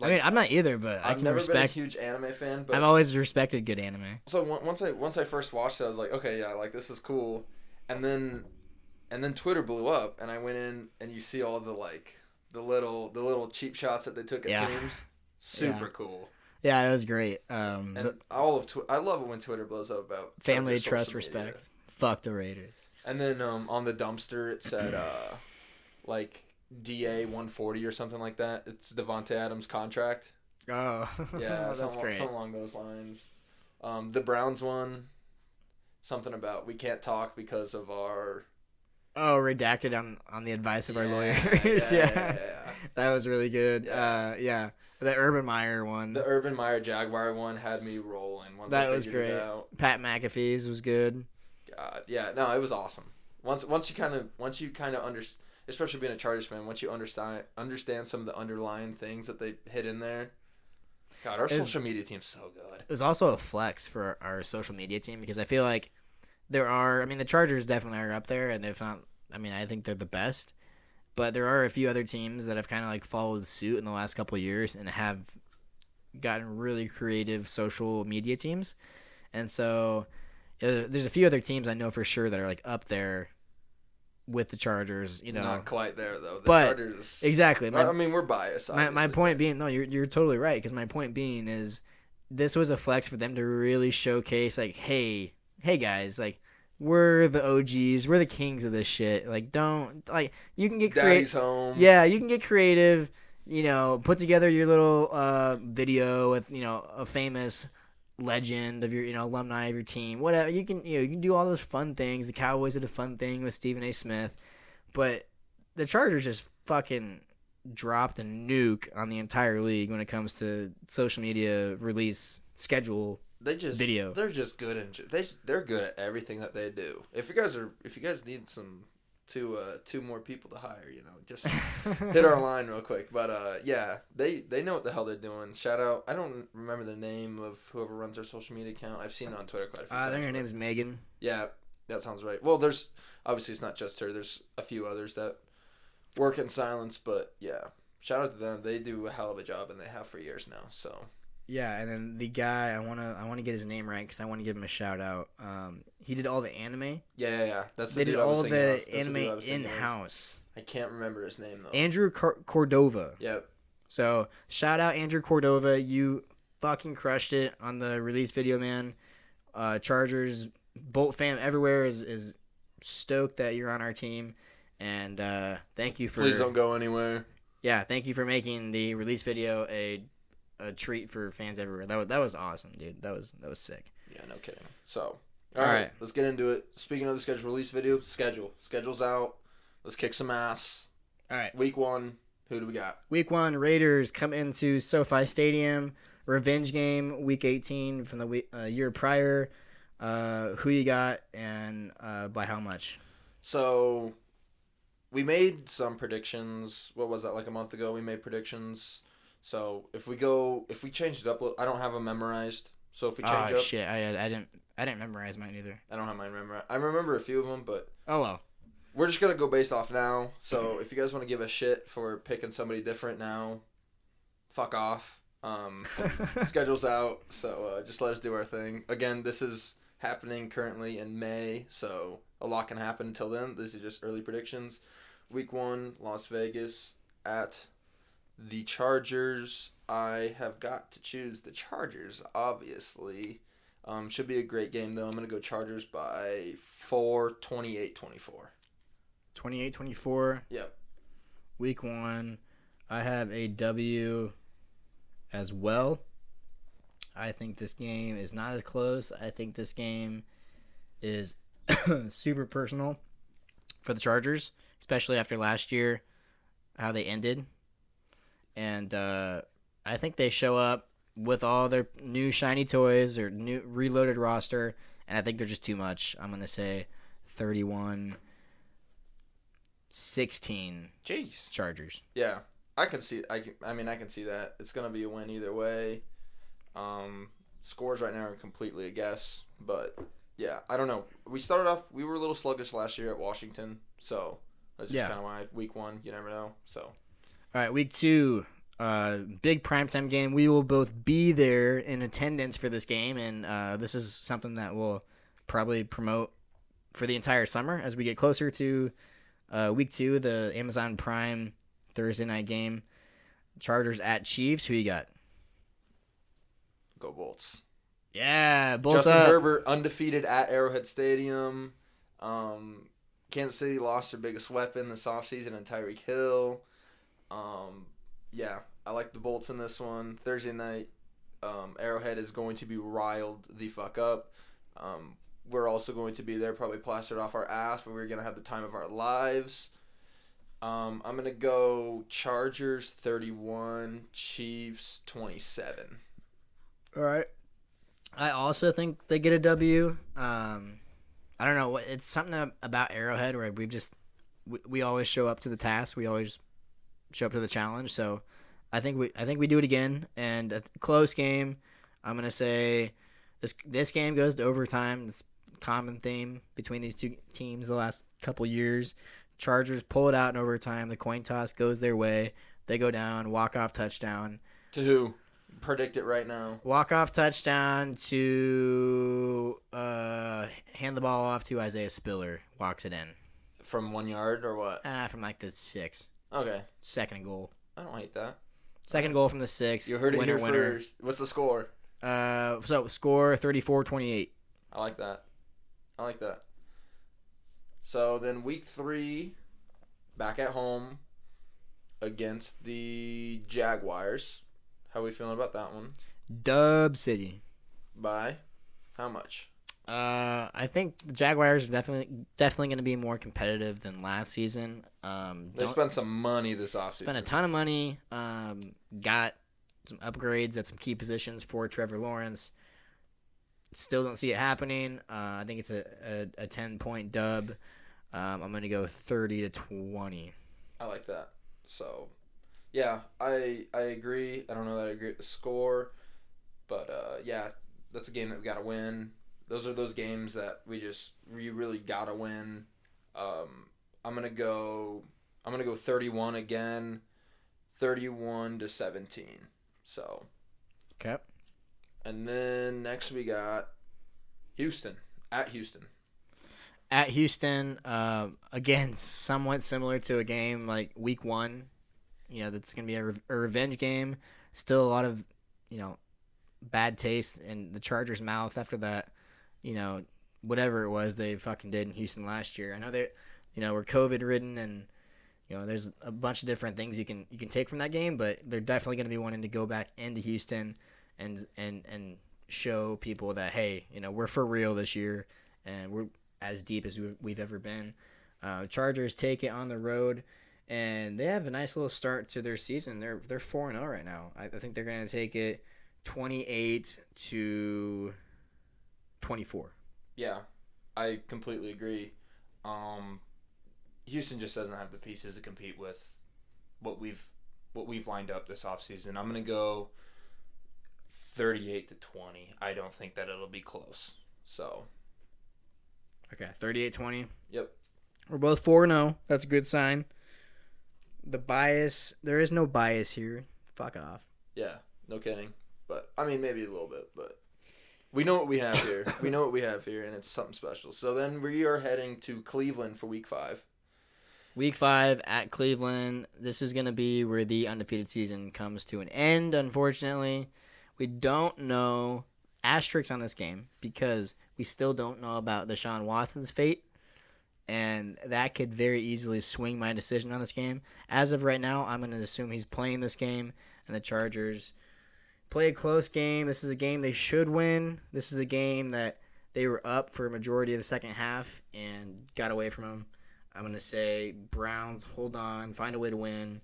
I mean, I'm not either, but I I've can never been a huge anime fan, but I've always respected good anime. So on- once I once I first watched it, I was like, okay, yeah, like this is cool, and then and then Twitter blew up, and I went in and you see all the like the little the little cheap shots that they took at Yeah. teams, (laughs) super Yeah. cool, Yeah, it was great. Um, and the all of tw- I love it when Twitter blows up about family, trust, respect. Fuck the Raiders. and then um on the dumpster it said uh like DA one forty or something like that. It's Davante Adams contract. Oh, (laughs) Yeah, that's something, great. something along those lines. Um, the Browns one, something about we can't talk because of our Oh, redacted on on the advice of our Yeah, lawyers. (laughs) yeah, yeah, yeah, yeah. that was really good. Uh, yeah, the Urban Meyer one. The Urban Meyer Jaguar one had me rolling. Once That I was great. It out. Pat McAfee's was good. God, yeah, no, it was awesome. Once once you kind of once you kind of understand, especially being a Chargers fan, once you understand understand some of the underlying things that they hit in there. God, our Is- social media team's so good. It was also a flex for our social media team because I feel like there are. I mean, the Chargers definitely are up there, and if not, I mean, I think they're the best. But there are a few other teams that have kind of like followed suit in the last couple of years and have gotten really creative social media teams. And so yeah, there's a few other teams I know for sure that are like up there with the Chargers. You know, Not quite there though. The But- Chargers. exactly. My, I mean, we're biased. my, my point being no you're, you're totally right because my point being is this was a flex for them to really showcase like hey hey guys like we're the og's we're the kings of this shit. Like don't like you can get creative home. yeah you can get creative you know put together your little uh video with you know a famous legend of your you know alumni of your team whatever. You can you know you can do all those fun things. The cowboys did a fun thing with stephen a. Smith but the chargers just fucking dropped a nuke on the entire league when it comes to social media release schedule They just video. They're just good and they they're good at everything that they do. If you guys are if you guys need some two uh two more people to hire, you know, just (laughs) hit our line real quick. But uh yeah, they they know what the hell they're doing. Shout out. I don't remember the name of whoever runs their social media account. I've seen it on Twitter quite a few uh, I think her name's Megan. Yeah, that sounds right. Well, there's obviously it's not just her. There's a few others that work in silence, but yeah. Shout out to them. They do a hell of a job, and they have for years now. So Yeah, and then the guy I wanna I wanna get his name right because I want to give him a shout out. Um, he did all the anime. yeah, yeah, yeah. That's the They did dude I was all the. Anime dude I was in house. I can't remember his name though. Andrew Cor- Cordova. Yep. So shout out Andrew Cordova. You fucking crushed it on the release video, man. Uh, Chargers, Bolt fam everywhere is is stoked that you're on our team, and uh, thank you for Please don't go anywhere. yeah, thank you for making the release video a a treat for fans everywhere. That was that was awesome, dude. That was that was sick. Yeah, no kidding. So, All all right, right. let's get into it. Speaking of the schedule release video, schedule. Schedule's out. Let's kick some ass. All right, Week one. Who do we got? week one Raiders come into SoFi Stadium, revenge game. Week eighteen from the week, uh, year prior. Uh, who you got and uh, by how much? So, we made some predictions. What was that? Like a month ago, we made predictions. So if we go, if we change it up, I don't have them memorized. So if we change Oh up, shit! I I didn't I didn't memorize mine either. I don't have mine memorized. I remember a few of them, but Oh well. we're just gonna go based off now. So if you guys want to give a shit for picking somebody different now, fuck off. Um, (laughs) schedule's out, so uh, just let us do our thing. Again, this is happening currently in May, so a lot can happen until then. This is just early predictions. Week one, Las Vegas at the Chargers. I have got to choose the Chargers, obviously. Um, should be a great game, though. I'm going to go Chargers by 4 28 24. 28-24, Yep. week one. I have a W as well. I think this game is not as close. I think this game is (coughs) super personal for the Chargers, especially after last year, how they ended. And uh, I think they show up with all their new shiny toys or new reloaded roster, and I think they're just too much. I'm gonna say 31 16 Jeez. Chargers. Yeah, I can see. I can, I mean, I can see that it's gonna be a win either way. Um, scores right now are completely a guess, but yeah, I don't know. We started off. We were a little sluggish last year at Washington, so that's just Yeah. kind of why week one. You never know. So All right, week two, uh, big primetime game. We will both be there in attendance for this game, and uh, this is something that we'll probably promote for the entire summer as we get closer to uh, week two, the Amazon Prime Thursday night game. Chargers at Chiefs. Who you got? go Bolts. Yeah, both Justin up. Herbert undefeated at Arrowhead Stadium. Um, Kansas City lost their biggest weapon this offseason in Tyreek Hill. Um, yeah, I like the Bolts in this one. Thursday night, um, Arrowhead is going to be riled the fuck up. Um, we're also going to be there, probably plastered off our ass, but we're going to have the time of our lives. Um, I'm going to go Chargers 31, Chiefs 27. All right. I also think they get a W. Um, I don't know. It's something about Arrowhead where we've just we, we always show up to the task. We always show up to the challenge. So I think we I think we do it again and a close game. I'm gonna say this this game goes to overtime. It's a common theme between these two teams the last couple years. Chargers pull it out in overtime. The coin toss goes their way. They go down, walk off touchdown. To who? Predict it right now. Walk off touchdown to uh, hand the ball off to Isaiah Spiller. Walks it in. From one yard or what? Ah, from like the six. Okay. Second goal. I don't hate that. Second goal from the six. You heard it winner, here winner. first. What's the score? Uh, so score 34-28. I like that. I like that. So then week three, back at home against the Jaguars. How are we feeling about that one? Dub City. By how much? Uh, I think the Jaguars are definitely definitely going to be more competitive than last season. Um, They spent some money this offseason. spent a ton of money. Um, got some upgrades at some key positions for Trevor Lawrence. Still don't see it happening. Uh, I think it's a, a, a ten point dub. Um, I'm gonna go thirty to twenty. I like that. So, yeah, I I agree. I don't know that I agree with the score, but uh, yeah, that's a game that we got to win. Those are those games that we just we really got to win. Um, I'm gonna go. I'm gonna go 31 again, 31 to 17. So, Okay. and then next we got Houston at Houston. At Houston, um, again, somewhat similar to a game like Week One. You know, that's gonna be a, re- a revenge game. Still a lot of, you know, bad taste in the Chargers' mouth after that. You know, whatever it was they fucking did in Houston last year. I know they, you know, were COVID ridden and, you know, there's a bunch of different things you can you can take from that game, but they're definitely gonna be wanting to go back into Houston and and and show people that hey, you know, we're for real this year and we're as deep as we've, we've ever been. Uh, Chargers take it on the road, and they have a nice little start to their season. They're they're four and zero right now. I, I think they're going to take it twenty eight to twenty four. Yeah, I completely agree. Um, Houston just doesn't have the pieces to compete with what we've what we've lined up this offseason. I'm gonna go 38 to 20. I don't think that it'll be close. So Okay, 38-20. Yep. We're both four and zero. That's a good sign. The bias, there is no bias here. Fuck off. yeah, no kidding. But I mean, maybe a little bit, but we know what we have here. (laughs) we know what we have here, and it's something special. So then we are heading to Cleveland for Week Five. Week five at Cleveland. This is going to be where the undefeated season comes to an end, unfortunately. We don't know asterisks on this game because we still don't know about Deshaun Watson's fate. And that could very easily swing my decision on this game. As of right now, I'm going to assume he's playing this game, and the Chargers play a close game. This is a game they should win. This is a game that they were up for a majority of the second half and got away from them. I'm going to say Browns hold on, find a way to win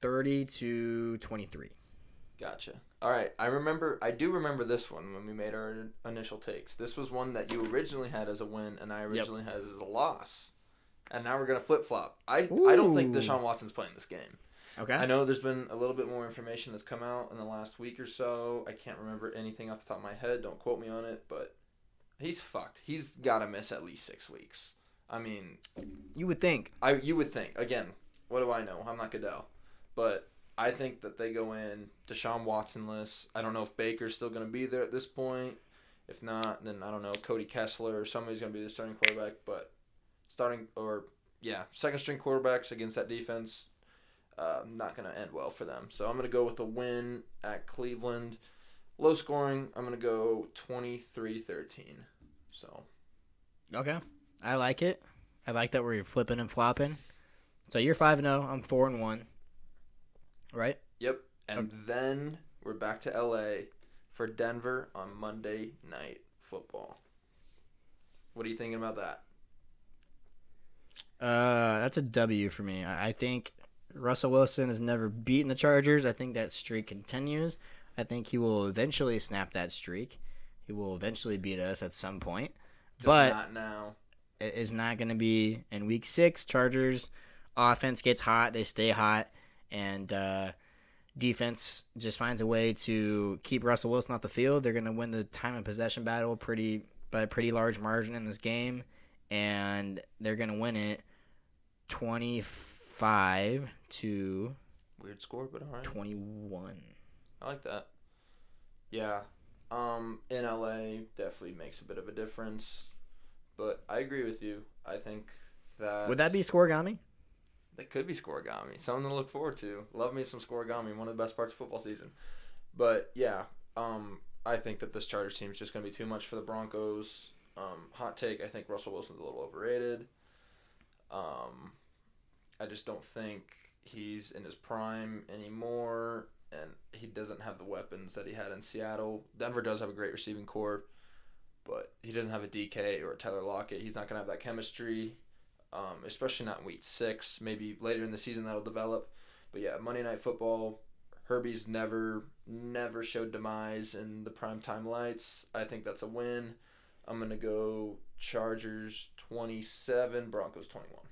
30 to 23. Gotcha. All right. I remember. I do remember this one when we made our initial takes. This was one that you originally had as a win, and I originally had as a loss. And now we're gonna flip flop. I I don't think Deshaun Watson's playing this game. Okay. I know there's been a little bit more information that's come out in the last week or so. I can't remember anything off the top of my head. Don't quote me on it, but he's fucked. He's got to miss at least six weeks. I mean, You would think. I you would think again. What do I know? I'm not Goodell, but I think that they go in Deshaun Watsonless. I don't know if Baker's still going to be there at this point. If not, then I don't know Cody Kessler or somebody's going to be the starting quarterback. But starting or yeah, second string quarterbacks against that defense, uh, not going to end well for them. So I'm going to go with a win at Cleveland. Low scoring. I'm going to go 23-13. So Okay. I like it. I like that we're flipping and flopping. So you're 5 and 0, I'm 4 and 1. Right? Yep. And then we're back to LA for Denver on Monday night football. What are you thinking about that? Uh that's a W for me. I think Russell Wilson has never beaten the Chargers. I think that streak continues. I think he will eventually snap that streak. He will eventually beat us at some point. Just But- not now. it is not going to be in week six. Chargers offense gets hot, they stay hot, and uh, defense just finds a way to keep Russell Wilson off the field. They're going to win the time and possession battle pretty by a pretty large margin in this game, and they're going to win it twenty five to Weird score, but all right. twenty one. I like that. Yeah. Um, in LA definitely makes a bit of a difference. But I agree with you. I think that Would that be scorigami? that could be scorigami. Something to look forward to. Love me some scorigami, one of the best parts of football season. But yeah, um, I think that this Chargers team is just gonna be too much for the Broncos. Um, hot take, I think Russell Wilson's a little overrated. Um, I just don't think he's in his prime anymore, and he doesn't have the weapons that he had in Seattle. Denver does have a great receiving corps, but he doesn't have a DK or a Tyler Lockett. He's not gonna have that chemistry, um, especially not in week six. Maybe later in the season that'll develop. But yeah, Monday Night Football. Herbie's never, never showed demise in the primetime lights. I think that's a win. I'm gonna go Chargers 27, Broncos 21.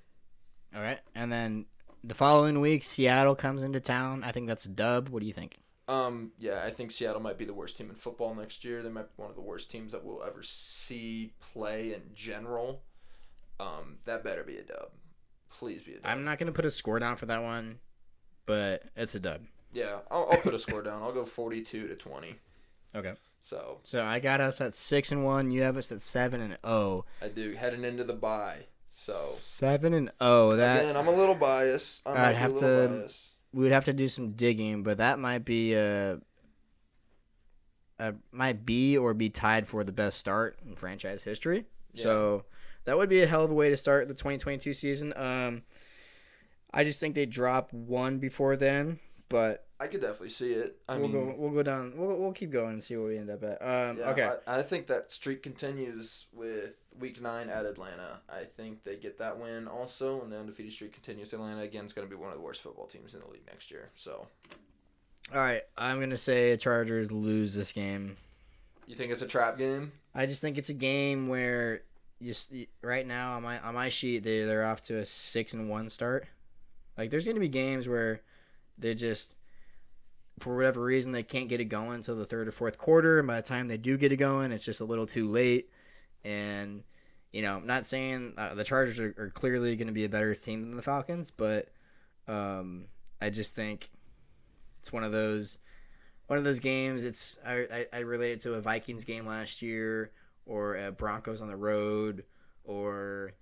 All right, and then the following week, Seattle comes into town. I think that's a dub. What do you think? Um, yeah, I think Seattle might be the worst team in football next year. They might be one of the worst teams that we'll ever see play in general. Um, that better be a dub. Please be a dub. I'm not going to put a score down for that one, but it's a dub. yeah, I'll, I'll put a score down. I'll go 42 to 20. Okay. So So I got us at six and one. You have us at seven and oh. I do heading into the bye. So seven and oh. That again, I'm a little biased. I I'd have to- biased. we would have to do some digging, but that might be a, a might be or be tied for the best start in franchise history. So that would be a hell of a way to start the 2022 season. Um, I just think they drop one before then, but I could definitely see it. I we'll mean, go we'll go down. We'll, we'll keep going and see where we end up at. Um, Yeah, okay. I, I think that streak continues with week nine at Atlanta. I think they get that win also, and the undefeated streak continues. Atlanta again is going to be one of the worst football teams in the league next year. So, All right. I'm gonna say Chargers lose this game. you think it's a trap game? I just think it's a game where just right now on my on my sheet they they're off to a six and one start. Like there's gonna be games where they just for whatever reason they can't get it going until the third or fourth quarter, and by the time they do get it going, it's just a little too late. And you know, I'm not saying uh, the Chargers are, are clearly going to be a better team than the Falcons, but um, I just think it's one of those one of those games. It's I, I, I relate it to a Vikings game last year, or a Broncos on the road, or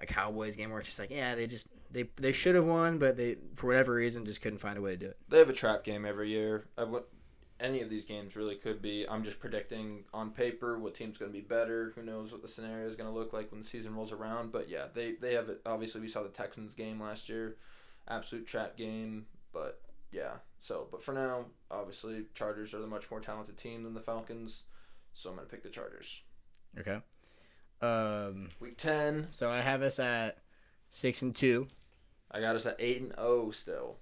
a Cowboys game where it's just like, yeah, they just they they should have won, but they for whatever reason just couldn't find a way to do it. They have a trap game every year. I any of these games really could be. I'm just predicting on paper what team's going to be better. Who knows what the scenario is going to look like when the season rolls around? But yeah, they they have it. Obviously, we saw the Texans game last year, absolute trap game. But yeah, so but for now, obviously, Chargers are the much more talented team than the Falcons. So I'm going to pick the Chargers. Okay. Um. Week ten, So I have us at six and two. I got us at eight and zero still.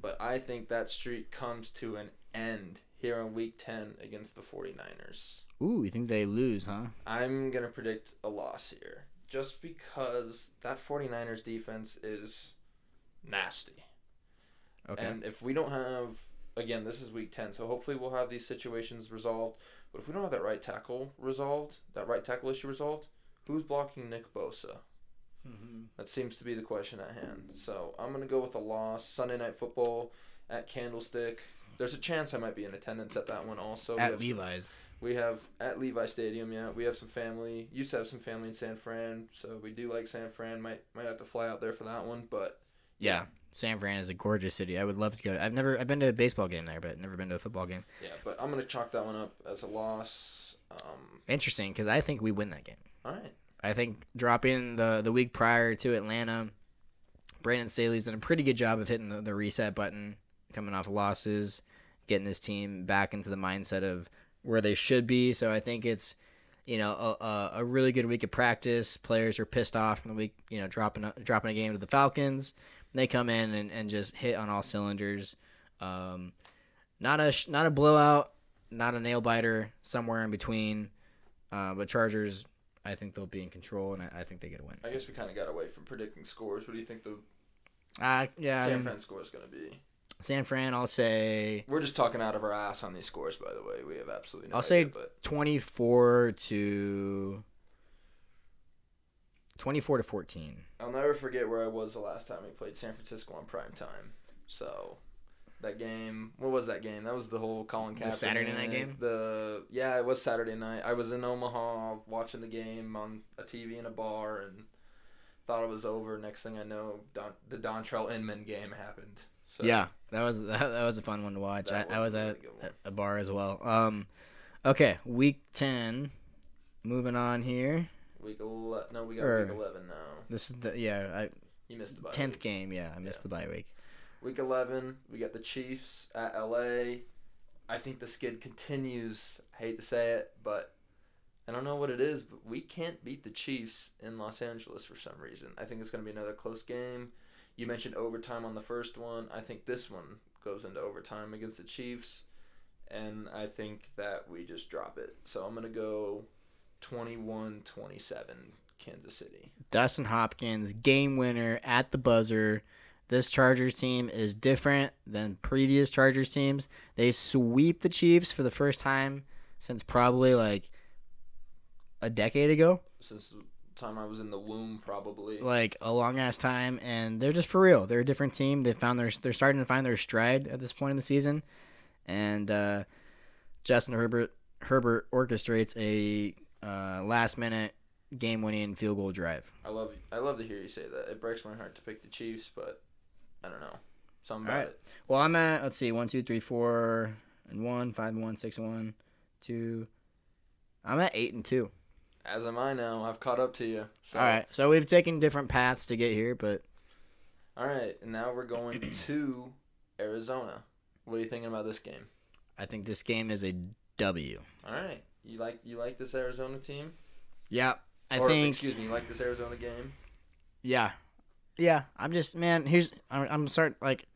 But I think that streak comes to an end here in week 10 against the 49ers. Ooh, you think they lose, huh? I'm going to predict a loss here just because that 49ers defense is nasty. Okay. And if we don't have, again, this is week 10, so hopefully we'll have these situations resolved. But if we don't have that right tackle resolved, that right tackle issue resolved, who's blocking Nick Bosa? Mm-hmm. That seems to be the question at hand. So I'm going to go with a loss. Sunday Night Football at Candlestick. There's a chance I might be in attendance at that one also. We At have some- Levi's. we have at Levi Stadium, yeah. We have some family. Used to have some family in San Fran, so we do like San Fran. Might might have to fly out there for that one, but Yeah. San Fran is a gorgeous city. I would love to go. I've never. I've been to a baseball game there, but never been to a football game. yeah. But I'm gonna chalk that one up as a loss. Um, Interesting, because I think we win that game. all right. I think dropping the the week prior to Atlanta, Brandon Staley's done a pretty good job of hitting the, the reset button, coming off losses, getting his team back into the mindset of where they should be. So I think it's you know a, a, really good week of practice. Players are pissed off from the week, you know, dropping a, dropping a game to the Falcons. They come in and, and just hit on all cylinders. Um, not a not a blowout, not a nail biter, somewhere in between. Uh, but Chargers I think they'll be in control, and I, I think they get a win. I guess we kind of got away from predicting scores. What do you think the Uh, yeah, I San mean, Fran score is going to be? San Fran. I'll say We're just talking out of our ass on these scores, by the way. We have absolutely no I'll idea, say- but twenty-four to twenty-four to fourteen. I'll never forget where I was the last time we played San Francisco on prime time. So that game, what was that game? That was the whole Colin Kaepernick. The Saturday night game? The yeah, it was Saturday night. I was in Omaha watching the game on a TV in a bar and thought it was over. Next thing I know, Don, the Dontrelle Inman game happened. So yeah, that was (laughs) that, that was a fun one to watch. I, That I was was at really good one. at a bar as well. Um, okay, week ten. Moving on here. week ele- no, we got Or- week eleven now. This is the yeah I You missed the bye tenth game. Yeah, I missed Yeah. the bye week. Week 11, we got the Chiefs at LA. I think the skid continues. I hate to say it, but I don't know what it is, but we can't beat the Chiefs in Los Angeles for some reason. I think it's going to be another close game. You mentioned overtime on the first one. I think this one goes into overtime against the Chiefs, and I think that we just drop it. So I'm going to go 21 27 Kansas City. Dustin Hopkins, game winner at the buzzer. This Chargers team is different than previous Chargers teams. They sweep the Chiefs for the first time since probably like a decade ago, Since the time I was in the womb, probably. like a long ass time, and they're just for real. They're a different team. They found their they're starting to find their stride at this point in the season, and uh, Justin Herbert Herbert orchestrates a uh, last minute game winning field goal drive. I love I love to hear you say that. It breaks my heart to pick the Chiefs, but I don't know. Something about Alright. it. Well, I'm at let's see, one, two, three, four, and one, five, and one, six, and one, two. I'm at eight and two. As am I now. I've caught up to you. So, All right, so we've taken different paths to get here, but All right, and now we're going (clears throat) to Arizona. What are you thinking about this game? I think this game is a W. All right. You like you like this Arizona team? Yeah, I or, think. excuse me, you like this Arizona game? Yeah, yeah. I'm just man. Here's I'm, I'm start like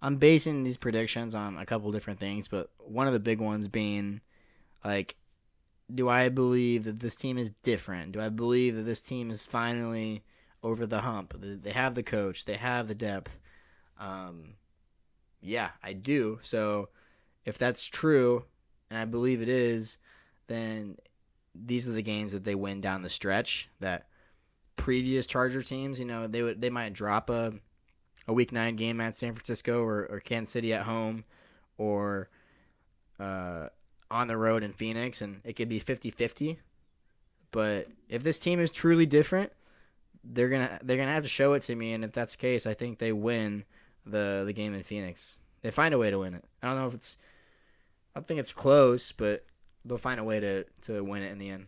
I'm basing these predictions on a couple different things, but one of the big ones being like, do I believe that this team is different? Do I believe that this team is finally over the hump? They they have the coach, they have the depth. Um, yeah, I do. So if that's true, and I believe it is, then these are the games that they win down the stretch. That previous Charger teams, you know, they would they might drop a a week nine game at San Francisco or, or Kansas City at home or uh, on the road in Phoenix and it could be 50-50. But if this team is truly different, they're gonna they're gonna have to show it to me and if that's the case, I think they win the the game in Phoenix. They find a way to win it. I don't know if it's I don't think it's close, but they'll find a way to, to win it in the end.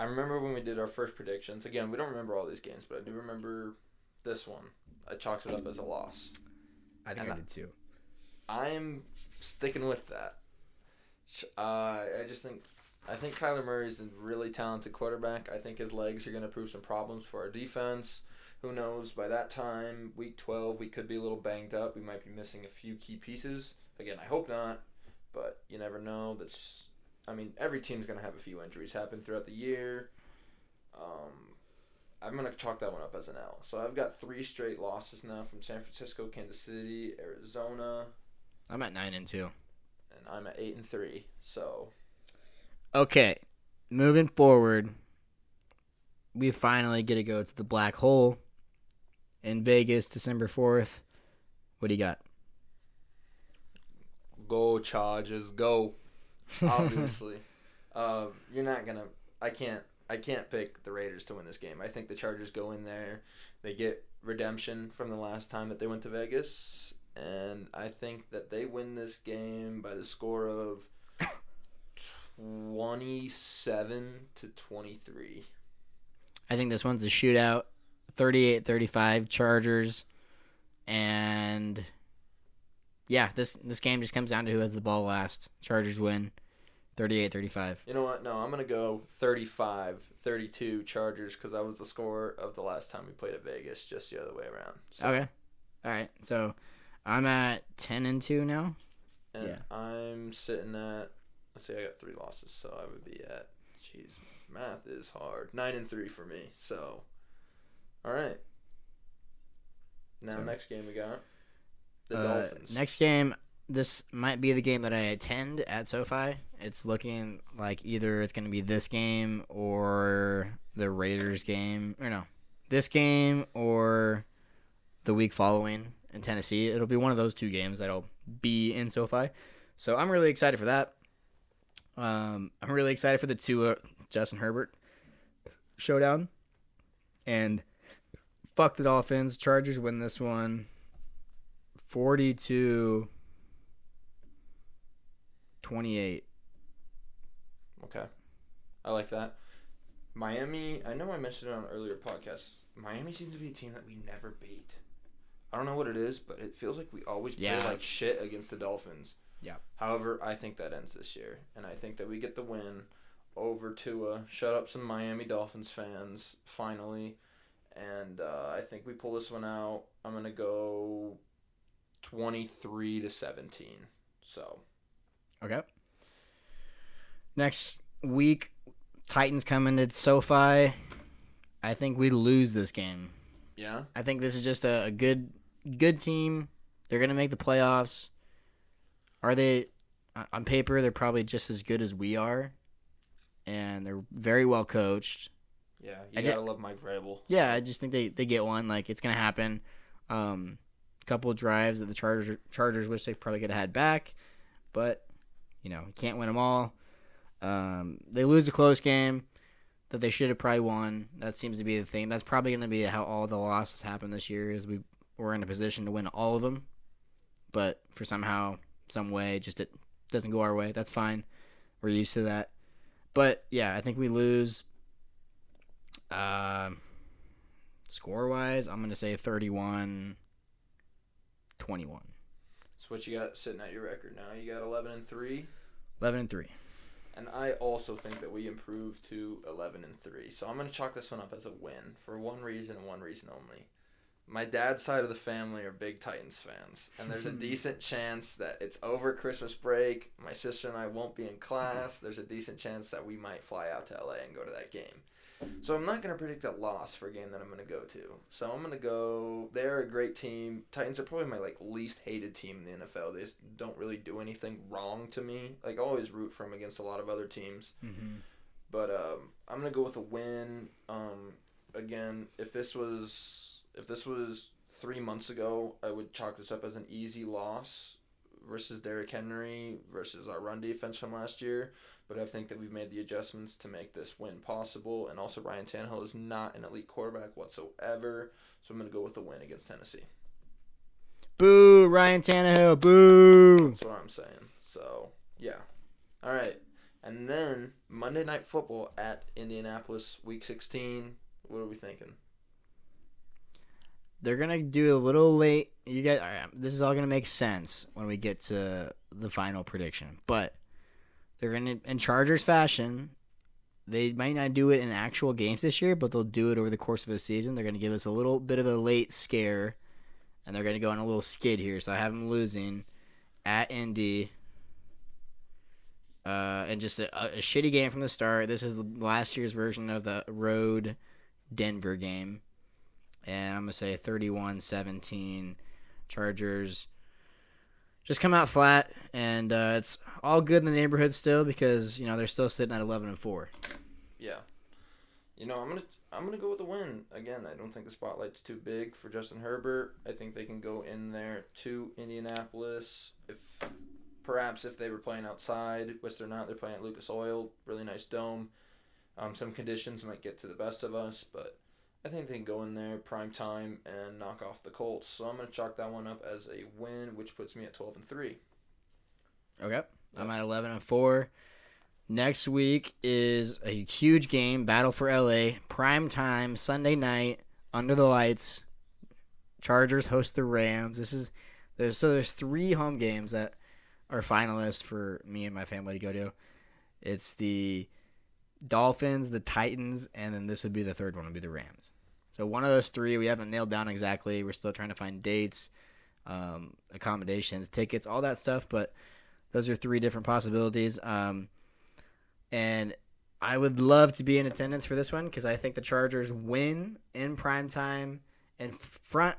I remember when we did our first predictions. Again, we don't remember all these games, but I do remember this one. I chalked it up as a loss. I think I did too. I'm sticking with that. Uh, I just think I think Kyler Murray's a really talented quarterback. I think his legs are going to prove some problems for our defense. Who knows? By that time, week 12, we could be a little banged up. We might be missing a few key pieces. Again, I hope not, but you never know. That's I mean, every team's going to have a few injuries happen throughout the year. Um, I'm going to chalk that one up as an L. So I've got three straight losses now from San Francisco, Kansas City, Arizona, I'm at nine and two. and I'm at eight and three. So Okay, moving forward, we finally get to go to the black hole in Vegas, December fourth. What do you got? go Chargers, go. (laughs) Obviously, uh, you're not gonna. I can't. I can't pick the Raiders to win this game. I think the Chargers go in there, they get redemption from the last time that they went to Vegas, and I think that they win this game by the score of twenty-seven to twenty-three. I think this one's a shootout, 38-35 Chargers, and yeah, this this game just comes down to who has the ball last. Chargers win, 38-35. You know what? No, I'm going to go 35 32 Chargers because that was the score of the last time we played at Vegas, just the other way around. So, Okay, all right. So I'm at ten and two now. And yeah. I'm sitting at, let's see, I got three losses, so I would be at, jeez, math is hard. Nine and three for me. So, all right. Now So- next game we got the Uh, Dolphins. Next game, this might be the game that I attend at SoFi. It's looking like either it's going to be this game or the Raiders game, or no, this game or the week following in Tennessee. It'll be one of those two games that'll be in SoFi. So I'm really excited for that. Um, I'm really excited for the Tua Justin Herbert showdown. And fuck the Dolphins. Chargers win this one 42 28. Okay. I like that. Miami, I know I mentioned it on earlier podcasts. Miami seems to be a team that we never beat. I don't know what it is, but it feels like we always Yeah. play like shit against the Dolphins. Yeah. However, I think that ends this year, and I think that we get the win over Tua. Shut up some Miami Dolphins fans finally, and uh, I think we pull this one out. I'm gonna go twenty three to seventeen. So Okay. Next week, Titans come into SoFi. I think we lose this game. yeah, I think this is just a, a good good team. They're gonna make the playoffs. Are they on- on paper? They're probably just as good as we are, and they're very well coached. yeah, you I gotta love Mike Vrabel. Yeah, I just think they, they get one. Like it's gonna happen. Um, couple drives that the Chargers Chargers wish they probably could have had back, but you know can't win them all. Um, they lose a close game that they should have probably won. That seems to be the thing. That's probably gonna be how all the losses happen this year. Is we were in a position to win all of them, but for somehow, some way, just it doesn't go our way. That's fine. We're used to that. But yeah, I think we lose. Um, score wise, I'm going to say 31 21. So what you got sitting at your record now? You got eleven and three, 11 and 3. and I also think that we improved to eleven and three. So I'm gonna chalk this one up as a win for one reason and one reason only. My dad's side of the family are big Titans fans, and there's a (laughs) decent chance that it's over Christmas break. My sister and I won't be in class. There's a decent chance that we might fly out to LA and go to that game. So I'm not going to predict a loss for a game that I'm going to go to. So I'm going to go. They're a great team. Titans are probably my like least hated team in the NFL. They just don't really do anything wrong to me. Like I always root for them against a lot of other teams. Mm-hmm. But um, I'm gonna go with a win. Um, again, if this was if this was three months ago, I would chalk this up as an easy loss versus Derrick Henry versus our run defense from last year. But I think that we've made the adjustments to make this win possible. And also, Ryan Tannehill is not an elite quarterback whatsoever. So I'm gonna go with a win against Tennessee. Boo, Ryan Tannehill. Boo. That's what I'm saying. So yeah. All right. And then Monday Night Football at Indianapolis, Week 16. What are we thinking? They're to do a little late. You guys, this is all to make sense when we get to the final prediction. But they're to, in Chargers fashion, they might not do it in actual games this year, but they'll do it over the course of a season. They're to give us a little bit of a late scare, and they're to go on a little skid here. So I have them losing at Indy. Uh, and just a, a shitty game from the start. This is last year's version of the road Denver game. And I'm to say 31 17. Chargers just come out flat. And uh, it's all good in the neighborhood still because, you know, they're still sitting at 11 and 4. Yeah. You know, I'm gonna I'm gonna go with a win. Again, I don't think the spotlight's too big for Justin Herbert. I think they can go in there to Indianapolis. If perhaps if they were playing outside, which they're not, they're playing at Lucas Oil, really nice dome. Um, some conditions might get to the best of us, but I think they can go in there prime time and knock off the Colts. So I'm gonna chalk that one up as a win, which puts me at twelve and three. Okay. I'm at 11 and 4. Next week is a huge game, Battle for LA, prime time, Sunday night, under the lights. Chargers host the Rams. This is there's so there's three home games that are finalists for me and my family to go to. It's the Dolphins, the Titans, and then this would be the third one would be the Rams. So one of those three we haven't nailed down exactly. We're still trying to find dates, um, accommodations, tickets, all that stuff, but those are three different possibilities. Um, and I would love to be in attendance for this one because I think the Chargers win in prime time and front.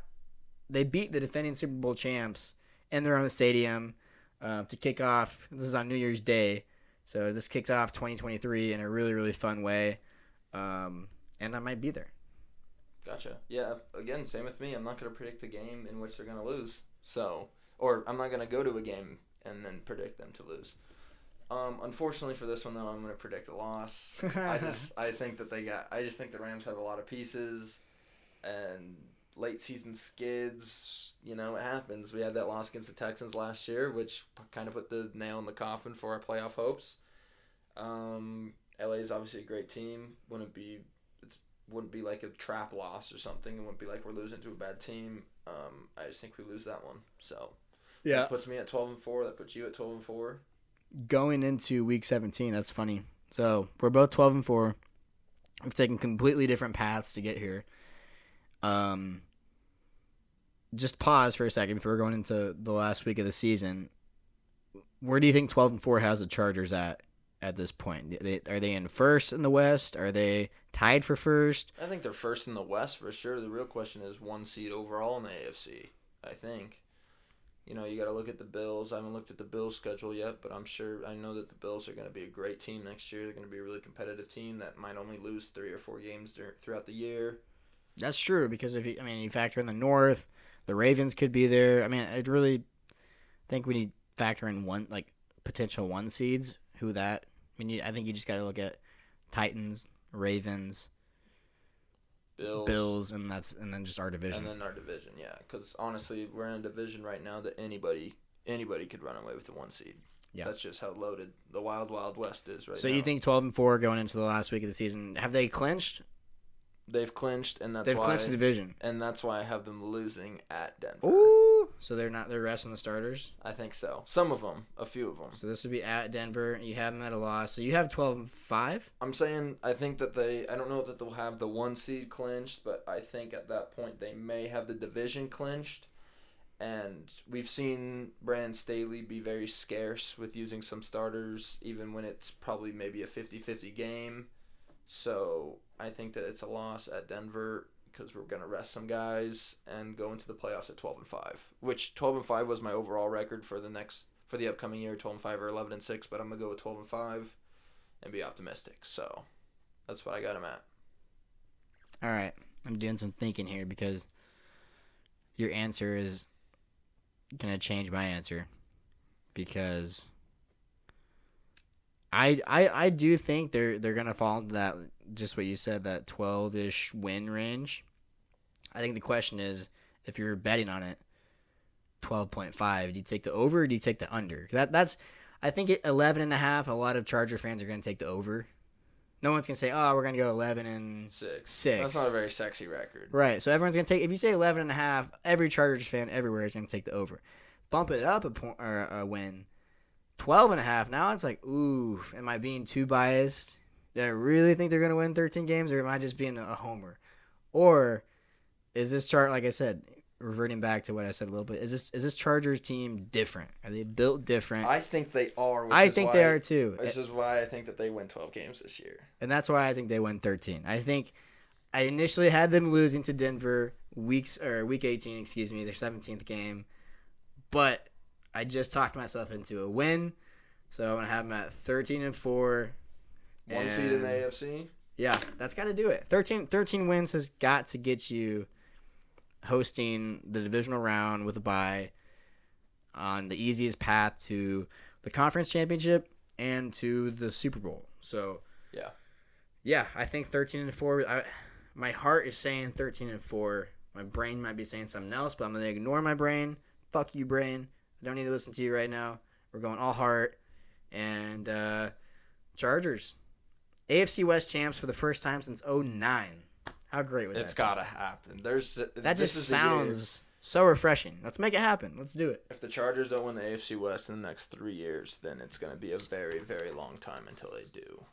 They beat the defending Super Bowl champs in their own stadium uh, to kick off. This is on New Year's Day, so this kicks off 2023 in a really really fun way, um, and I might be there. Gotcha. Yeah. Again, same with me. I'm not going to predict a game in which they're going to lose. So, or I'm not going to go to a game and then predict them to lose. Um, unfortunately for this one though, I'm going to predict a loss. I (laughs) just I think that they got. I just think the Rams have a lot of pieces, and late season skids. You know, it happens. We had that loss against the Texans last year, which kind of put the nail in the coffin for our playoff hopes. Um, LA is obviously a great team. Wouldn't be it's wouldn't be like a trap loss or something. It wouldn't be like we're losing to a bad team. Um, I just think we lose that one. So yeah, that puts me at twelve and four. That puts you at twelve and four. going into week 17 that's funny so we're both 12 and 4 we've taken completely different paths to get here um just pause for a second before going into the last week of the season where do you think 12 and 4 has the chargers at at this point they, are they in first in the west are they tied for first I think they're first in the West for sure. The real question is one seed overall in the AFC. I think. You know, you got to look at the Bills. I haven't looked at the Bills' schedule yet, but I'm sure I know that the Bills are going to be a great team next year. They're going to be a really competitive team that might only lose three or four games dur- throughout the year. That's true because if you, I mean you factor in the North, the Ravens could be there. I mean, I'd really think we need to factor in one like potential one seeds. Who that? I mean, you, I think you just got to look at Titans, Ravens, Bills, Bills, and that's and then just our division. and then our division. Yeah, because honestly, we're in a division right now that anybody anybody could run away with the one seed. Yeah. that's just how loaded the wild wild west is right so now. you think twelve and four going into the last week of the season? Have they clinched? they've clinched, and that's They've why clinched the division. and that's why I have them losing at Denver. Ooh, so they're not they're resting the starters. I think so. Some of them, a few of them. So this would be at Denver. You have them at a loss. So you have twelve and five. I'm saying I think that they. I don't know that they'll have the one seed clinched, but I think at that point they may have the division clinched. And we've seen Brandon Staley be very scarce with using some starters, even when it's probably maybe a 50-50 game. So I think that it's a loss at Denver because we're gonna rest some guys and go into the playoffs at twelve and five. Which twelve and five was my overall record for the next for the upcoming year, twelve and five or eleven and six. But I'm gonna go with twelve and five and be optimistic. So that's what I got him at. All right, I'm doing some thinking here because your answer is gonna change my answer because I I I do think they're they're gonna fall into that just what you said that twelve ish win range. I think the question is if you're betting on it, twelve point five. Do you take the over or do you take the under? That that's I think at eleven and a half. A lot of Charger fans are gonna take the over. No one's gonna say, "Oh, we're gonna go eleven and Six. Six. That's not a very sexy record. Right. So everyone's gonna take. If you say 11 and a half, every Chargers fan everywhere is gonna take the over. Bump it up a point or a win. 12 and a half. Now it's like, ooh, am I being too biased? Do I really think they're gonna win 13 games, or am I just being a homer? Or is this chart, like I said, reverting back to what I said a little bit? Is this is this Chargers team different? Are they built different? I think they are. I think they are too. This is why I think that they win twelve games this year. and that's why I think they won 13. I think I initially had them losing to Denver weeks or week 18, excuse me, their 17th game, but I just talked myself into a win, so I'm gonna have them at 13 and four. One seed in the AFC. Yeah, that's got to do it. 13, 13 wins has got to get you hosting the divisional round with a bye on the easiest path to the conference championship and to the Super Bowl. So Yeah. yeah, I think 13 and 4 I, my heart is saying 13 and 4. My brain might be saying something else, but I'm going to ignore my brain. Fuck you brain. I don't need to listen to you right now. We're going all heart and uh Chargers. AFC West champs for the first time since 09. How great would It's that It's gotta happen. There's? That this just sounds so refreshing. Let's make it happen. Let's do it. If the Chargers don't win the AFC West in the next three years, then it's gonna be a very, very long time until they do.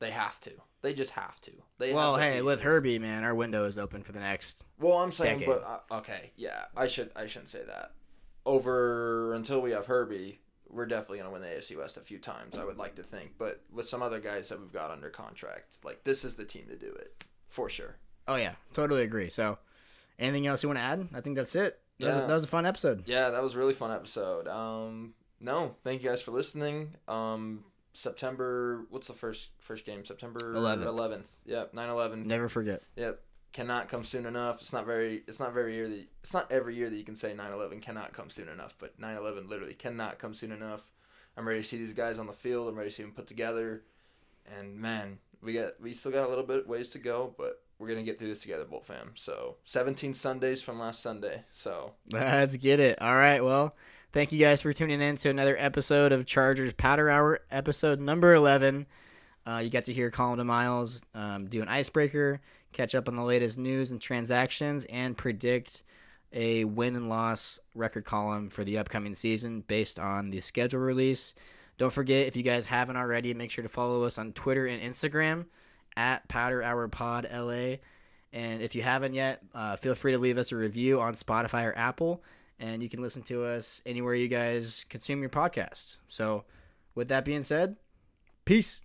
They have to. They just have to. They Well, hey, with. Herbie, man, our window is open for the next. Well, I'm saying, decade. but uh, okay, yeah, I should I shouldn't say that. Over until we have Herbie, we're definitely gonna win the AFC West a few times. I would like to think, but with some other guys that we've got under contract, like this is the team to do it for sure. Oh yeah, totally agree. So, anything else you want to add? I think that's it. That, was, a, Yeah. that was a fun episode. Yeah, that was a really fun episode. Um, no, thank you guys for listening. Um, September, what's the first first game? September 11th. Eleventh. Yep, 9-11. Never forget. Yep, cannot come soon enough. It's not very. It's not very year that. It's not every year that you can say 9-11 cannot come soon enough, but 9-11 literally cannot come soon enough. I'm ready to see these guys on the field. I'm ready to see them put together, and man, we got we still got a little bit ways to go, but we're gonna get through this together, Bolt fam. So 17 Sundays from last Sunday. So Let's get it. All right. Well, thank you guys for tuning in to another episode of Chargers Powder Hour, episode number 11. Uh, you got to hear Colin and Miles um, do an icebreaker, catch up on the latest news and transactions, and predict a win and loss record column for the upcoming season based on the schedule release. Don't forget, if you guys haven't already, make sure to follow us on Twitter and Instagram at Powder Hour Pod LA. And if you haven't yet, uh, feel free to leave us a review on Spotify or Apple, and you can listen to us anywhere you guys consume your podcast. So, with that being said, peace.